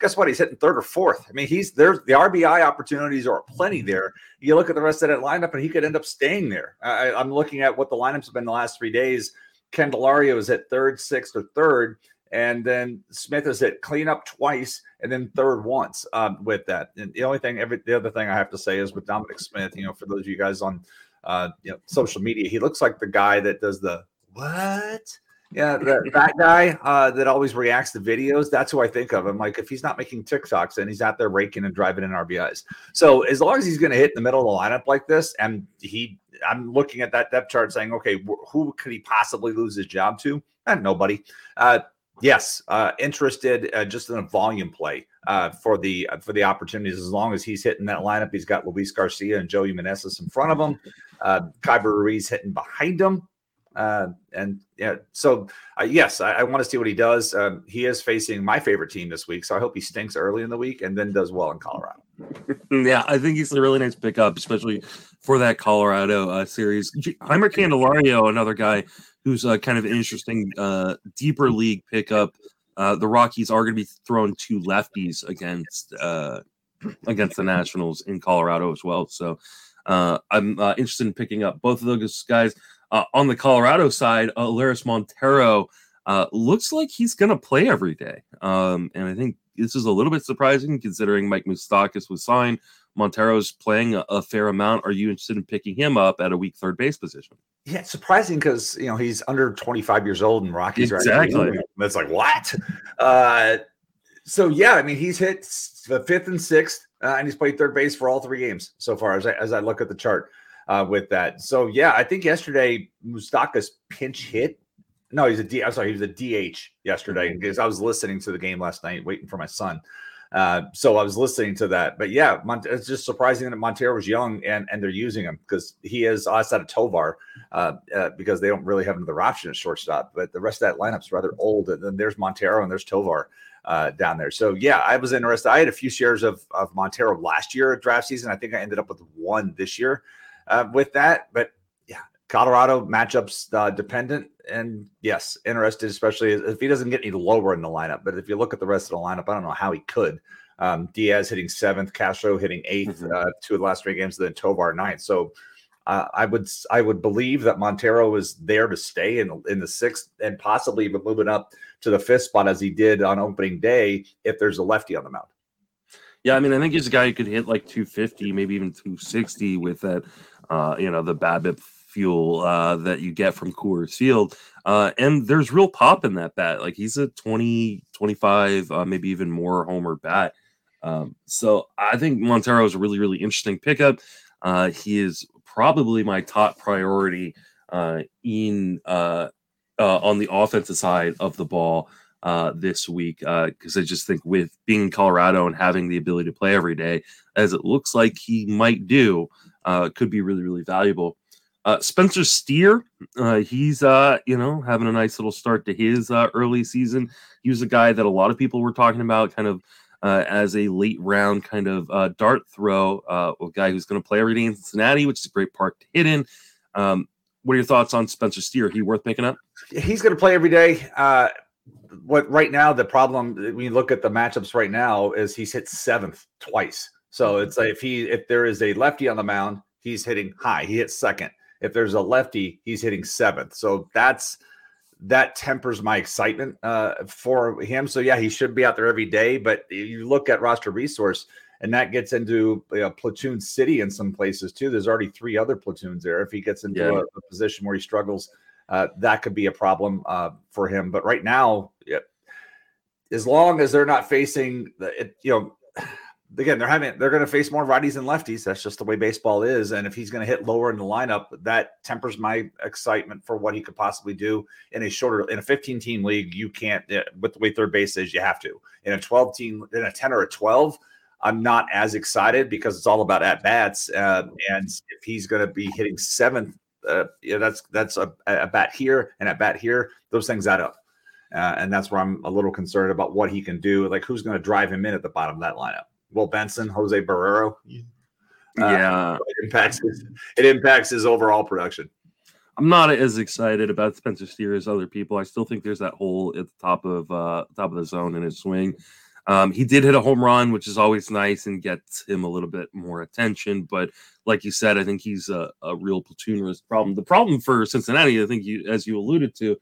Guess what? He's hitting third or fourth. I mean, he's there's the RBI opportunities are plenty mm-hmm. there. You look at the rest of that lineup, and he could end up staying there. I, I'm looking at what the lineups have been the last three days. Candelario is at third, sixth, or third. And then Smith is at cleanup twice and then third once um, with that. And the only thing, every the other thing I have to say is with Dominic Smith, you know, for those of you guys on uh, you know social media, he looks like the guy that does the what? Yeah, that, that guy uh, that always reacts to videos, that's who I think of. I'm like, if he's not making TikToks, then he's out there raking and driving in RBIs. So as long as he's going to hit in the middle of the lineup like this, and he, I'm looking at that depth chart saying, okay, wh- who could he possibly lose his job to? And nobody. Uh, yes, uh, interested uh, just in a volume play uh, for the uh, for the opportunities. As long as he's hitting that lineup, he's got Luis Garcia and Joey Meneses in front of him. Uh, Keibert Ruiz hitting behind him. Uh, and yeah, so uh, yes, I, I want to see what he does. Um, he is facing my favorite team this week, so I hope he stinks early in the week and then does well in Colorado. yeah, I think he's a really nice pickup, especially for that Colorado uh, series. Jeimer Candelario, another guy who's uh, kind of an interesting uh, deeper league pickup. Uh, the Rockies are going to be throwing two lefties against uh, against the Nationals in Colorado as well. So uh, I'm interested in picking up both of those guys. Uh, on the Colorado side, uh, Elehuris Montero uh, looks like he's going to play every day. Um, and I think this is a little bit surprising considering Mike Moustakas was signed. Montero's playing a, a, fair amount. Are you interested in picking him up at a weak third base position? Yeah, it's surprising because you know he's under 25 years old and Rockies exactly. Right That's like what? Uh, so yeah, I mean he's hit the fifth and sixth, uh, and he's played third base for all three games so far. As I, as I look at the chart, uh, with that. So yeah, I think yesterday Moustakas pinch hit. No, he's a D. I'm sorry, he was a DH yesterday because I was listening to the game last night, waiting for my son. Uh, so I was listening to that. But yeah, Mont- it's just surprising that Montero was young and and they're using him because he is outside of Tovar uh, uh, because they don't really have another option at shortstop. But the rest of that lineup's rather old. And then there's Montero and there's Tovar uh, down there. So yeah, I was interested. I had a few shares of of Montero last year at draft season. I think I ended up with one this year uh, with that. But yeah, Colorado matchups uh, dependent. And yes, interested, especially if he doesn't get any lower in the lineup. But if you look at the rest of the lineup, I don't know how he could. Um, Diaz hitting seventh, Castro hitting 8th mm-hmm. uh, two of the last three games, then Tovar ninth. So uh, I would I would believe that Montero is there to stay in in the sixth and possibly even moving up to the fifth spot as he did on opening day if there's a lefty on the mound. Yeah, I mean, I think he's a guy who could hit like 250, maybe even 260 with that uh, you know, the BABIP fuel uh, that you get from Coors Field. Uh, and there's real pop in that bat. Like he's a 20, 25, uh, maybe even more homer bat. Um, so I think Montero is a really, really interesting pickup. Uh, he is probably my top priority uh, in uh, on the offensive side of the ball this week because I just think with being in Colorado and having the ability to play every day, as it looks like he might do, uh, could be really, really valuable. Uh, Spencer Steer, uh, he's uh, you know having a nice little start to his uh, early season. He was a guy that a lot of people were talking about, kind of uh, as a late round kind of uh, dart throw, a guy who's going to play every day in Cincinnati, which is a great park to hit in. Um, what are your thoughts on Spencer Steer? He worth picking up? He's going to play every day. What right now the problem when you look at the matchups right now is he's hit seventh twice. So it's like if he if there is a lefty on the mound, he's hitting high. He hits second. If there's a lefty, he's hitting seventh. So that's that tempers my excitement uh, for him. So yeah, he should be out there every day. But you look at roster resource, and that gets into you know, platoon city in some places too. There's already three other platoons there. If he gets into yeah. a, a, position where he struggles, uh, that could be a problem uh, for him. But right now, yeah, as long as they're not facing the, it, you know again, they're having they're going to face more righties and lefties. That's just the way baseball is. And if he's going to hit lower in the lineup, that tempers my excitement for what he could possibly do in a shorter in a 15 team league. You can't with the way third base is. You have to in a 12 team in a 10 or a 12. I'm not as excited because it's all about at bats. Uh, and if he's going to be hitting seventh, uh, yeah, that's that's a, a bat here and a bat here. Those things add up. Uh, and that's where I'm a little concerned about what he can do. Like, who's going to drive him in at the bottom of that lineup? Will Benson, Jose Barrero. Uh, yeah, it impacts his, it impacts his overall production. I'm not as excited about Spencer Steer as other people. I still think there's that hole at the top of uh, top of the zone in his swing. Um, he did hit a home run, which is always nice and gets him a little bit more attention. But like you said, I think he's a, a real platoon risk problem. The problem for Cincinnati, I think you, as you alluded to,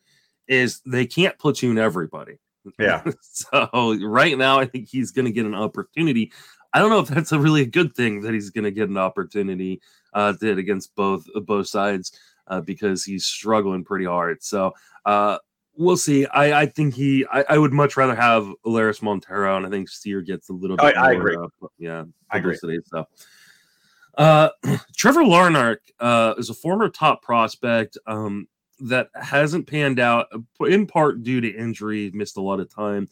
is they can't platoon everybody. Yeah. so right now, I think he's going to get an opportunity. I don't know if that's a really good thing that he's going to get an opportunity uh, hit against both both sides. uh, because he's struggling pretty hard. So uh, we'll see. I, I think he. I, I, would much rather have Elehuris Montero, and I think Steer gets a little bit. I, more, I agree. Uh, yeah. I agree. So. Uh, Trevor Larnach uh, is a former top prospect um, that hasn't panned out, in part due to injury, missed a lot of time.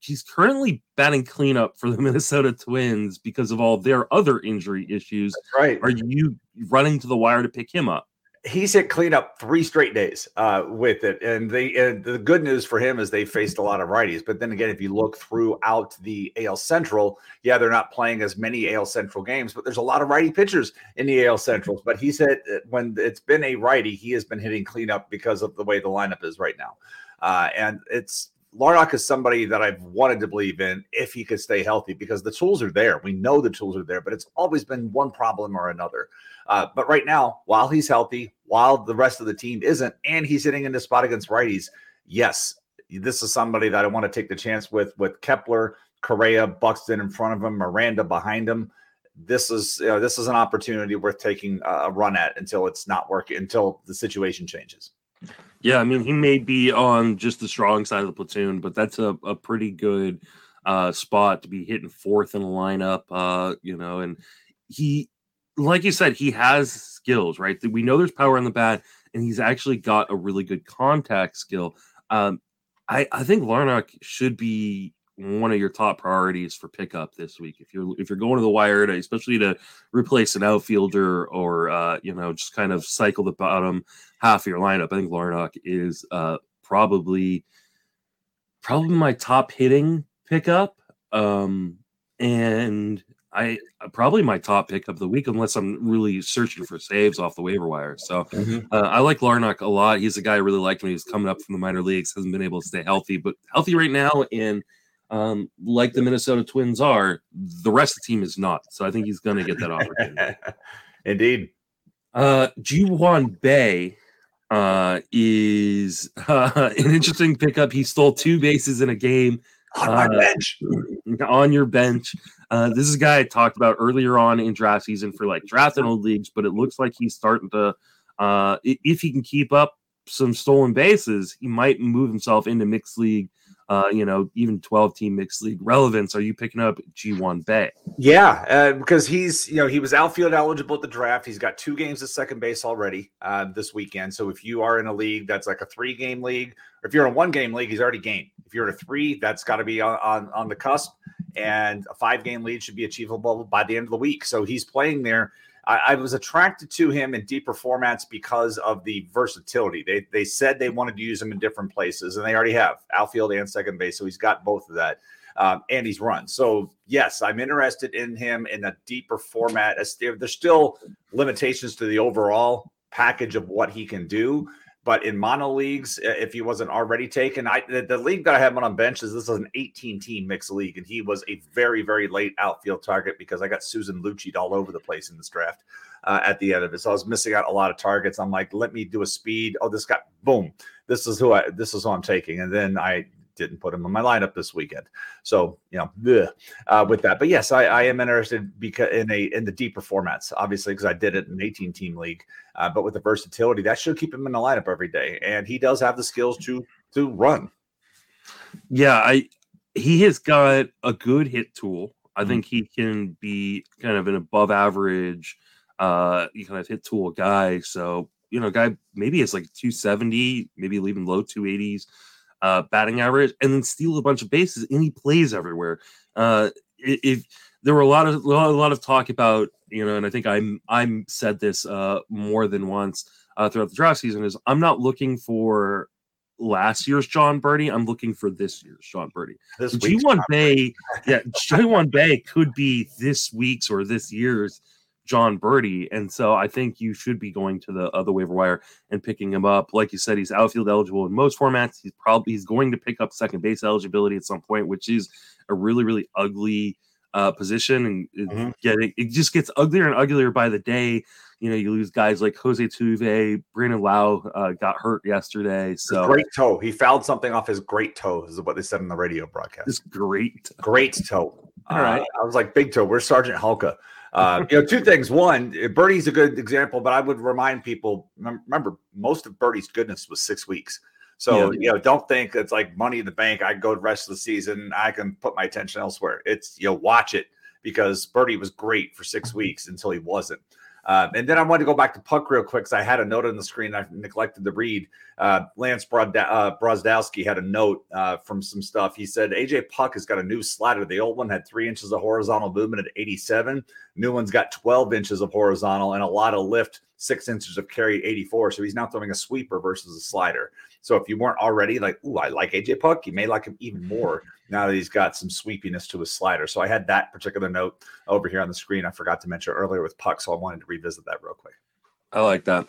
He's currently batting cleanup for the Minnesota Twins because of all their other injury issues. That's right. Are you running to the wire to pick him up? He's hit cleanup three straight days uh, with it, and they and the good news for him is they faced a lot of righties. But then again, if you look throughout the AL Central, yeah, they're not playing as many AL Central games, but there's a lot of righty pitchers in the AL Central. But he said when it's been a righty, he has been hitting cleanup because of the way the lineup is right now, uh, and it's Larnach is somebody that I've wanted to believe in if he could stay healthy because the tools are there. We know the tools are there, but it's always been one problem or another. Uh, but right now, while he's healthy, while the rest of the team isn't, and he's hitting in the spot against righties, yes, this is somebody that I want to take the chance with with Kepler, Correa, Buxton in front of him, Miranda behind him. This is you know, this is an opportunity worth taking a run at until it's not working until the situation changes. Yeah, I mean, he may be on just the strong side of the platoon, but that's a, a pretty good uh, spot to be hitting fourth in the lineup. Uh, you know, and he, like you said, he has skills, right? We know there's power in the bat, and he's actually got a really good contact skill. Um, I, I think Larnach should be one of your top priorities for pickup this week. If you're if you're going to the wire, to, especially to replace an outfielder or uh, you know just kind of cycle the bottom half of your lineup, I think Larnach is uh, probably probably my top hitting pickup. Um, and I probably my top pick of the week, unless I'm really searching for saves off the waiver wire. So mm-hmm. uh, I like Larnach a lot. He's a guy I really liked when he was coming up from the minor leagues. Hasn't been able to stay healthy, but healthy right now. And um, like the Minnesota Twins are, the rest of the team is not. So I think he's going to get that opportunity. Indeed. Uh, Ji-hwan Bae uh, is uh, an interesting pickup. He stole two bases in a game. On my uh, bench. On your bench. Uh, this is a guy I talked about earlier on in draft season for like draft and old leagues, but it looks like he's starting to, uh, if he can keep up some stolen bases, he might move himself into mixed league uh, you know, even 12 team mixed league relevance. Are you picking up Ji-hwan Bae? Yeah, uh, because he's, you know, he was outfield eligible at the draft. He's got two games at second base already uh, this weekend. So if you are in a league that's like a three game league, or if you're in a one game league, he's already game. If you're in a three, that's got to be on, on, on the cusp. And a five game lead should be achievable by the end of the week. So he's playing there. I, I, was attracted to him in deeper formats because of the versatility. They they said they wanted to use him in different places, and they already have outfield and second base. So he's got both of that. Um, and he's run. So yes, I'm interested in him in a deeper format. There's still limitations to the overall package of what he can do. But in mono leagues, if he wasn't already taken, I the, the league that I have him on bench is this is an 18 team mixed league, and he was a very very late outfield target because I got Susan Lucci all over the place in this draft uh, at the end of it. So I was missing out a lot of targets. I'm like, let me do a speed. Oh, this guy, boom, this is who I this is who I'm taking, and then I didn't put him in my lineup this weekend. So you know, uh, with that. But yes, I, I, am interested because in a in the deeper formats, obviously, because I did it in an 18 team league. Uh, but with the versatility, that should keep him in the lineup every day, and he does have the skills to to run. Yeah, I he has got a good hit tool. I mm-hmm. think he can be kind of an above average, uh, kind of hit tool guy. So you know, guy maybe it's like 270, maybe even low 280s uh, batting average, and then steal a bunch of bases, and he plays everywhere. Uh, if there were a lot of a lot of talk about you know, and I think I'm I'm said this uh, more than once uh, throughout the draft season is I'm not looking for last year's Jon Berti. I'm looking for this year's Jon Berti. Ji-hwan Bae, yeah, Ji-hwan Bae could be this week's or this year's Jon Berti. And so I think you should be going to the other waiver wire and picking him up. Like you said, he's outfield eligible in most formats. He's probably he's going to pick up second base eligibility at some point, which is a really, really ugly uh, position. And mm-hmm. it, it just gets uglier and uglier by the day. You know, you lose guys like Jose Tuve, Brandon Lowe uh, got hurt yesterday. So great toe. He fouled something off his great toe, is what they said in the radio broadcast. His great, great toe. All right. Uh, I was like, big toe. Where's Sergeant Hulka? Uh, you know, two things. One, Berti's a good example, but I would remind people remember most of Berti's goodness was six weeks. So, yeah. you know, don't think it's like money in the bank. I go the rest of the season. I can put my attention elsewhere. It's, you know, watch it because Berti was great for six weeks until he wasn't. Uh, and then I wanted to go back to Puk real quick because I had a note on the screen I neglected to read. Uh, Lance Brod- uh, had a note uh, from some stuff. He said AJ Puk has got a new slider. The old one had three inches of horizontal movement at 87. New one's got 12 inches of horizontal and a lot of lift, six inches of carry, 84. So he's now throwing a sweeper versus a slider. So if you weren't already like, ooh, I like AJ Puk, you may like him even more now that he's got some sweepiness to his slider. So I had that particular note over here on the screen. I forgot to mention earlier with Puk, so I wanted to revisit that real quick. I like that.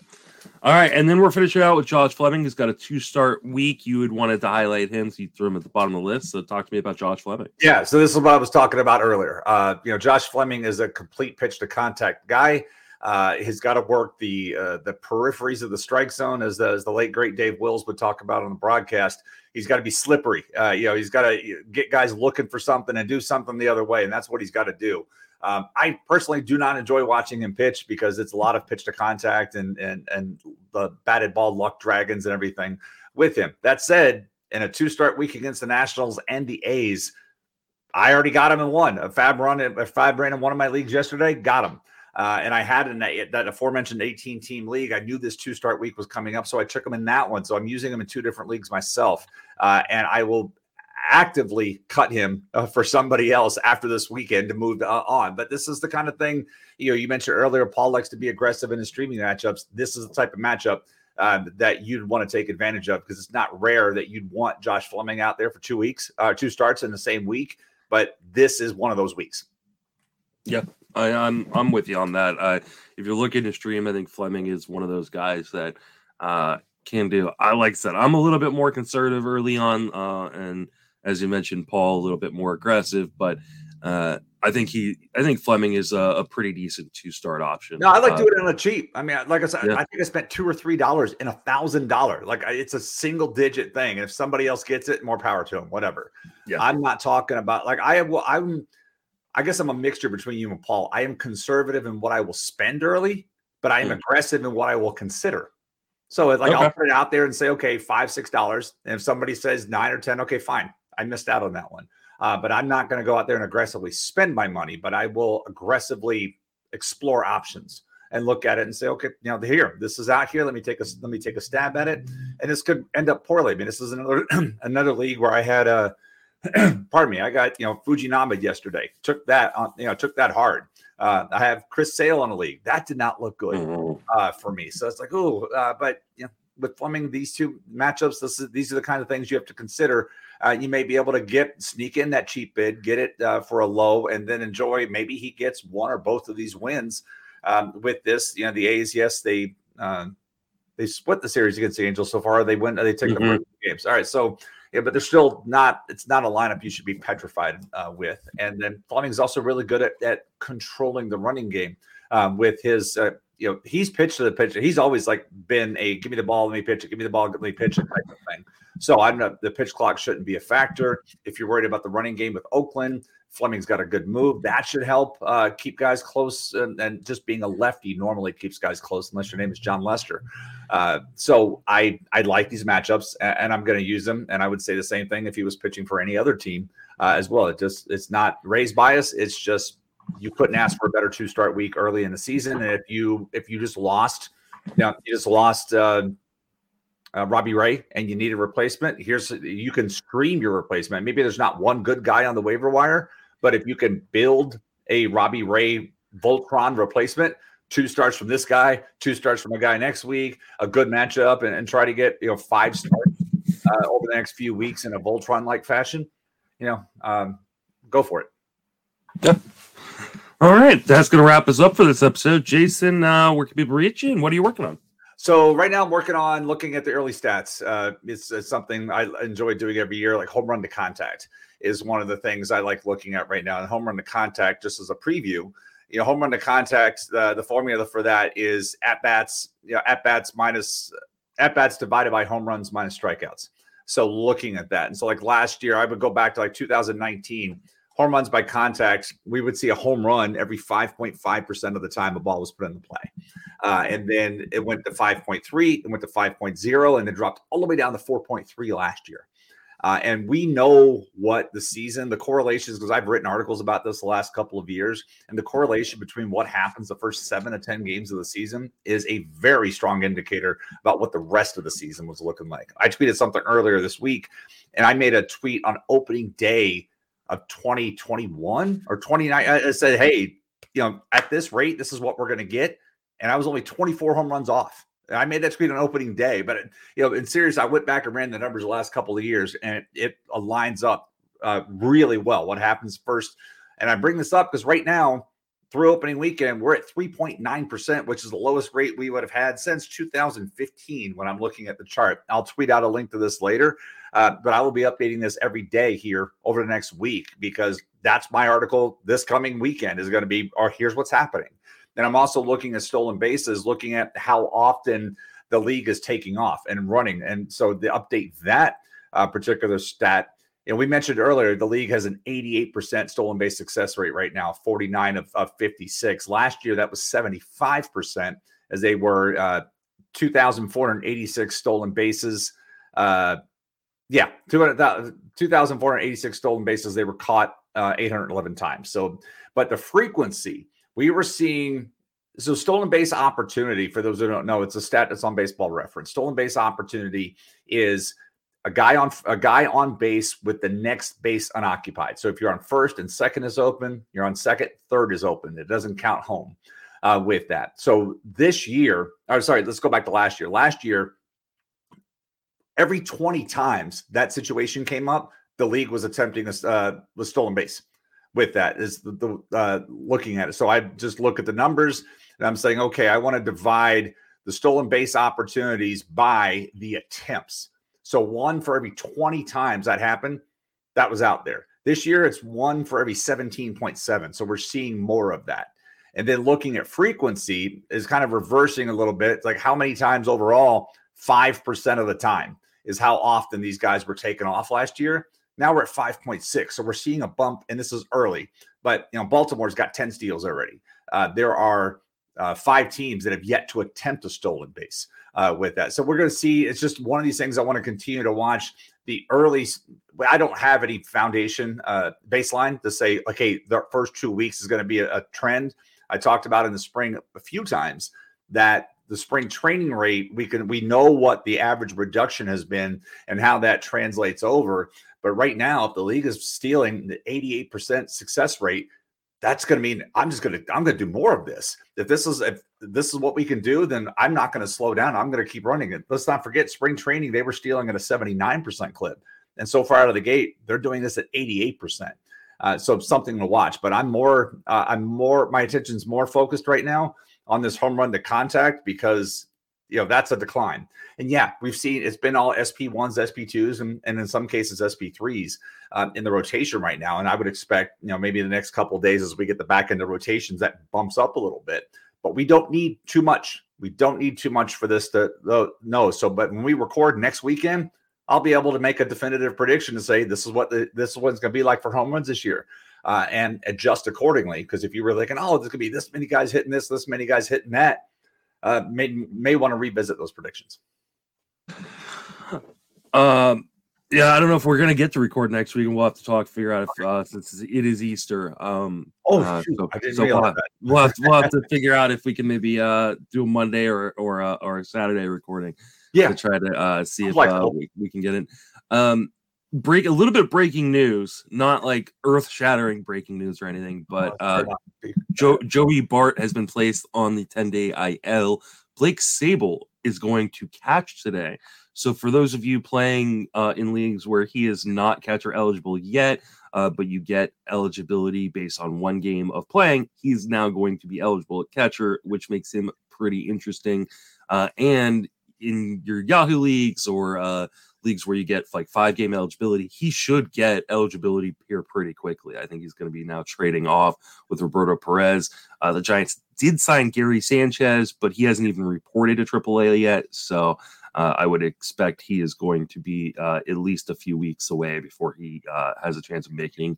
All right, and then we're finishing out with Josh Fleming. He's got a two-start week. You had wanted to highlight him, so you threw him at the bottom of the list. So talk to me about Josh Fleming. Yeah, so this is what I was talking about earlier. Uh, you know, Josh Fleming is a complete pitch to contact guy. Uh, he's got to work the uh, the peripheries of the strike zone, as the, as the late great Dave Wills would talk about on the broadcast. He's got to be slippery. Uh, you know, he's got to get guys looking for something and do something the other way, and that's what he's got to do. Um, I personally do not enjoy watching him pitch because it's a lot of pitch to contact and and and the batted ball luck dragons and everything with him. That said, in a two start week against the Nationals and the A's, I already got him in one. A FAAB run, a FAAB ran in one of my leagues yesterday, got him. Uh, and I had in that, that aforementioned 18 team league. I knew this two start week was coming up, so I took him in that one. So I'm using him in two different leagues myself. Uh, and I will actively cut him uh, for somebody else after this weekend to move uh, on. But this is the kind of thing, you know, you mentioned earlier, Paul likes to be aggressive in his streaming matchups. This is the type of matchup uh, that you'd want to take advantage of because it's not rare that you'd want Josh Fleming out there for two weeks, uh, two starts in the same week. But this is one of those weeks. Yep. I, am I'm, I'm with you on that. Uh, if you're looking to stream, I think Fleming is one of those guys that uh, can do. I like I said, I'm a little bit more conservative early on, uh, and as you mentioned, Paul a little bit more aggressive. But uh, I think he, I think Fleming is a, a pretty decent two start option. No, I like uh, doing it on a cheap. I mean, like I said, yeah. I think I spent two or three dollars in a thousand dollar. Like it's a single digit thing. And if somebody else gets it, more power to them. Whatever. Yeah. I'm not talking about like I have. Well, I'm I guess I'm a mixture between you and Paul. I am conservative in what I will spend early, but I am mm. aggressive in what I will consider. So like okay. I'll put it out there and say, okay, five, six dollars. And if somebody says nine or ten, okay, fine. I missed out on that one. Uh, but I'm not going to go out there and aggressively spend my money, but I will aggressively explore options and look at it and say, okay, you know, here, this is out here. Let me take a let me take a stab at it. And this could end up poorly. I mean, this is another another league where I had a pardon me, I got you know Fujinami yesterday. Took that on, you know, took that hard. Uh, I have Chris Sale on a league. That did not look good mm-hmm. uh, for me. So it's like, oh, uh, but you know, with Fleming, these two matchups, this is these are the kind of things you have to consider. Uh, you may be able to get sneak in that cheap bid, get it uh, for a low, and then enjoy. Maybe he gets one or both of these wins um, with this. You know, the A's, yes, they uh, they split the series against the Angels so far. They win. They take mm-hmm. the games. All right, so yeah, but they're still not. It's not a lineup you should be petrified uh, with. And then Fleming's also really good at, at controlling the running game um, with his. Uh, you know, he's pitched to the pitcher. He's always like been a give me the ball, let me pitch it, give me the ball, let me pitch it type of thing. So I'm not the pitch clock shouldn't be a factor. If you're worried about the running game with Oakland, Fleming's got a good move. That should help uh, keep guys close. And, and, just being a lefty normally keeps guys close, unless your name is Jon Lester. Uh, so I I like these matchups, and, and I'm going to use them. And I would say the same thing if he was pitching for any other team uh, as well. It just it's not raised bias. It's just you couldn't ask for a better two start week early in the season. And if you if you just lost, you, know, you just lost. Uh, uh, Robbie Ray and you need a replacement, here's you can scream your replacement. Maybe there's not one good guy on the waiver wire, but if you can build a Robbie Ray Voltron replacement, two starts from this guy, two starts from a guy next week, a good matchup, and, and try to get you know five starts uh, over the next few weeks in a Voltron like fashion, you know, um, go for it. Yeah. All right, that's going to wrap us up for this episode. Jason, uh, where can people reach you, and what are you working on? So right now I'm working on looking at the early stats. Uh, it's, it's, something I enjoy doing every year, like home run to contact is one of the things I like looking at right now. And home run to contact, just as a preview, you know, home run to contact, uh, the formula for that is at bats, you know, at bats minus at bats divided by home runs minus strikeouts. So looking at that, and so like last year, I would go back to like 2019 home runs by contact, we would see a home run every 5.5% of the time a ball was put in the play. Uh, and then it went to 5.3, it went to 5.0, and then dropped all the way down to 4.3 last year. Uh, and we know what the season, the correlations, because I've written articles about this the last couple of years, and the correlation between what happens the first seven to 10 games of the season is a very strong indicator about what the rest of the season was looking like. I tweeted something earlier this week, and I made a tweet on opening day of 2021 or 29. I said, hey, you know, at this rate, this is what we're going to get. And I was only 24 home runs off. I made that tweet on opening day, but you know, in series, I went back and ran the numbers the last couple of years, and it, it aligns up uh, really well. What happens first, and I bring this up because right now, through opening weekend, we're at 3.9 percent, which is the lowest rate we would have had since 2015. When I'm looking at the chart, I'll tweet out a link to this later, uh, but I will be updating this every day here over the next week because that's my article this coming weekend is going to be. Or here's what's happening. And I'm also looking at stolen bases, looking at how often the league is taking off and running. And so the update that uh, particular stat, and we mentioned earlier, the league has an 88% stolen base success rate right now, 49 of, of 56. Last year, that was 75%, as they were uh, 2,486 stolen bases. Uh, yeah, 2,486 stolen bases. They were caught uh, 811 times. So, but the frequency we were seeing so stolen base opportunity for those who don't know it's a stat that's on baseball reference. Stolen base opportunity is a guy on a guy on base with the next base unoccupied. So if you're on first and second is open you're on second third is open. It doesn't count home uh, with that. So this year or oh, sorry let's go back to last year. Last year every 20 times that situation came up the league was attempting a uh, was stolen base with that is the, the uh, looking at it. So I just look at the numbers and I'm saying, okay, I want to divide the stolen base opportunities by the attempts. So one for every 20 times that happened, that was out there. This year, it's one for every 17.7. So we're seeing more of that. And then looking at frequency is kind of reversing a little bit. It's like how many times overall? 5% of the time is how often these guys were taken off last year. Now we're at 5.6. So we're seeing a bump, and this is early, but you know, Baltimore's got 10 steals already. Uh, there are uh, five teams that have yet to attempt a stolen base uh, with that. So we're going to see. It's just one of these things I want to continue to watch. The early, I don't have any foundation uh, baseline to say, okay, the first two weeks is going to be a, a trend. I talked about in the spring a few times that the spring training rate we can we know what the average reduction has been and how that translates over but right now, if the league is stealing the 88% success rate, that's going to mean I'm just going to I'm going to do more of this. If this is if this is what we can do, then I'm not going to slow down. I'm going to keep running it. Let's not forget spring training; they were stealing at a 79% clip, and so far out of the gate, they're doing this at 88%. Uh, so something to watch. But I'm more uh, I'm more my attention's more focused right now on this home run to contact because you know that's a decline. And yeah, we've seen it's been all SP1s, SP2s, and, and in some cases SP3s um, in the rotation right now. And I would expect, you know, maybe the next couple days as we get the back end of rotations, that bumps up a little bit. But we don't need too much. We don't need too much for this to know. So, but when we record next weekend, I'll be able to make a definitive prediction to say this is what the, this one's going to be like for home runs this year. Uh, and adjust accordingly. Because if you were thinking, oh, there's going to be this many guys hitting this, this many guys hitting that, uh, may may want to revisit those predictions. Um, yeah, I don't know if we're gonna get to record next week, and we'll have to talk, figure out if uh, since it is Easter. Um, oh, uh, so, so we'll have, we'll, have, we'll have to figure out if we can maybe uh do a Monday or or uh, or a Saturday recording. Yeah, to try to uh see if uh, we, we can get in. Um, break a little bit breaking news, not like earth shattering breaking news or anything, but uh, jo- Joey Bart has been placed on the 10 day IL. Blake Sabol is going to catch today. So for those of you playing uh, in leagues where he is not catcher eligible yet, uh, but you get eligibility based on one game of playing, he's now going to be eligible at catcher, which makes him pretty interesting. Uh, and in your Yahoo leagues or uh, leagues where you get like five game eligibility, he should get eligibility here pretty quickly. I think he's going to be now trading off with Roberto Perez. Uh, the Giants did sign Gary Sanchez, but he hasn't even reported to AAA yet. So uh, I would expect he is going to be uh, at least a few weeks away before he uh, has a chance of making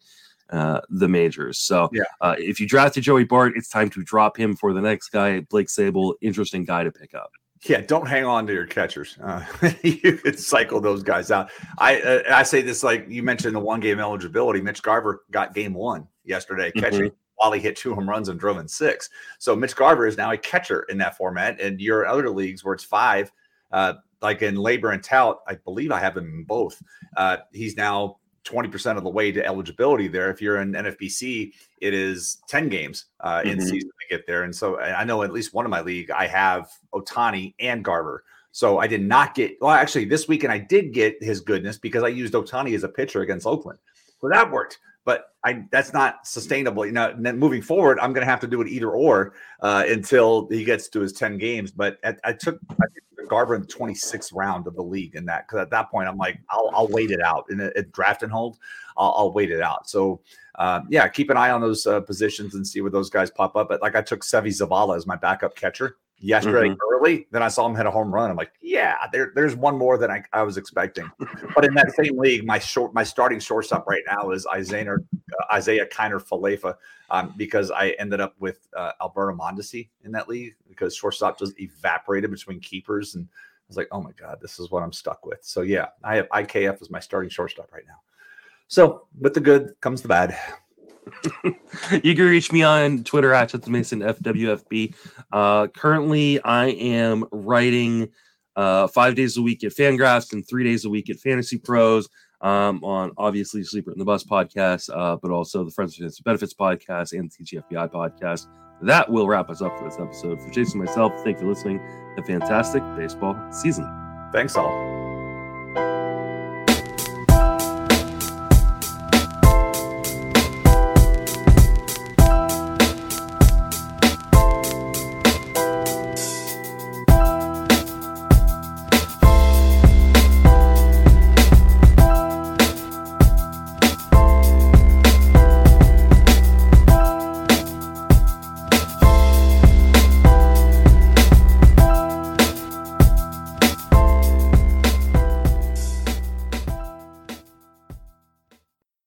uh, the majors. So Yeah. uh, if you drafted Joey Bart, it's time to drop him for the next guy, Blake Sabol. Interesting guy to pick up. Yeah, don't hang on to your catchers. Uh, you could cycle those guys out. I uh, I say this like you mentioned the one game eligibility. Mitch Garver got game one yesterday catching while he hit two home runs and drove in six. So Mitch Garver is now a catcher in that format. And your other leagues where it's five, uh, like in LABR and tout, I believe I have him in both. Uh, he's now 20% of the way to eligibility there. If you're in NFBC, it is 10 games uh, in Mhm. season to get there. And so I I know at least one of my league, I have Ohtani and Garver. So I did not get, well, actually, this weekend I did get his goodness because I used Ohtani as a pitcher against Oakland. So that worked. But I that's not sustainable. You know, and then moving forward, I'm going to have to do it either or uh, until he gets to his 10 games. But at, I took I took Garver in the 26th round of the league in that because at that point I'm like I'll, I'll wait it out in a draft and hold. I'll, I'll wait it out. So uh, yeah, keep an eye on those uh, positions and see where those guys pop up. But like I took Seby Zavala as my backup catcher yesterday early. Then I saw him hit a home run. I'm like, yeah, there, there's one more than I, I was expecting. but in that same league, my short my starting shortstop right now is Isiah uh, Isiah Kiner Falefa um, because I ended up with uh, Alberto Mondesi in that league because shortstop just evaporated between keepers and. I was like, oh my God, this is what I'm stuck with. So, yeah, I have IKF as my starting shortstop right now. So, with the good comes the bad. you can reach me on Twitter at Justin Mason FWFB. Uh, currently, I am writing uh, five days a week at Fangraphs and three days a week at Fantasy Pros. Um, on obviously Sleeper and the Bust podcast, uh, but also the Friends with Benefits podcast and the TGFBI podcast. That will wrap us up for this episode. For Jason myself, thank you for listening. A fantastic baseball season. Thanks all.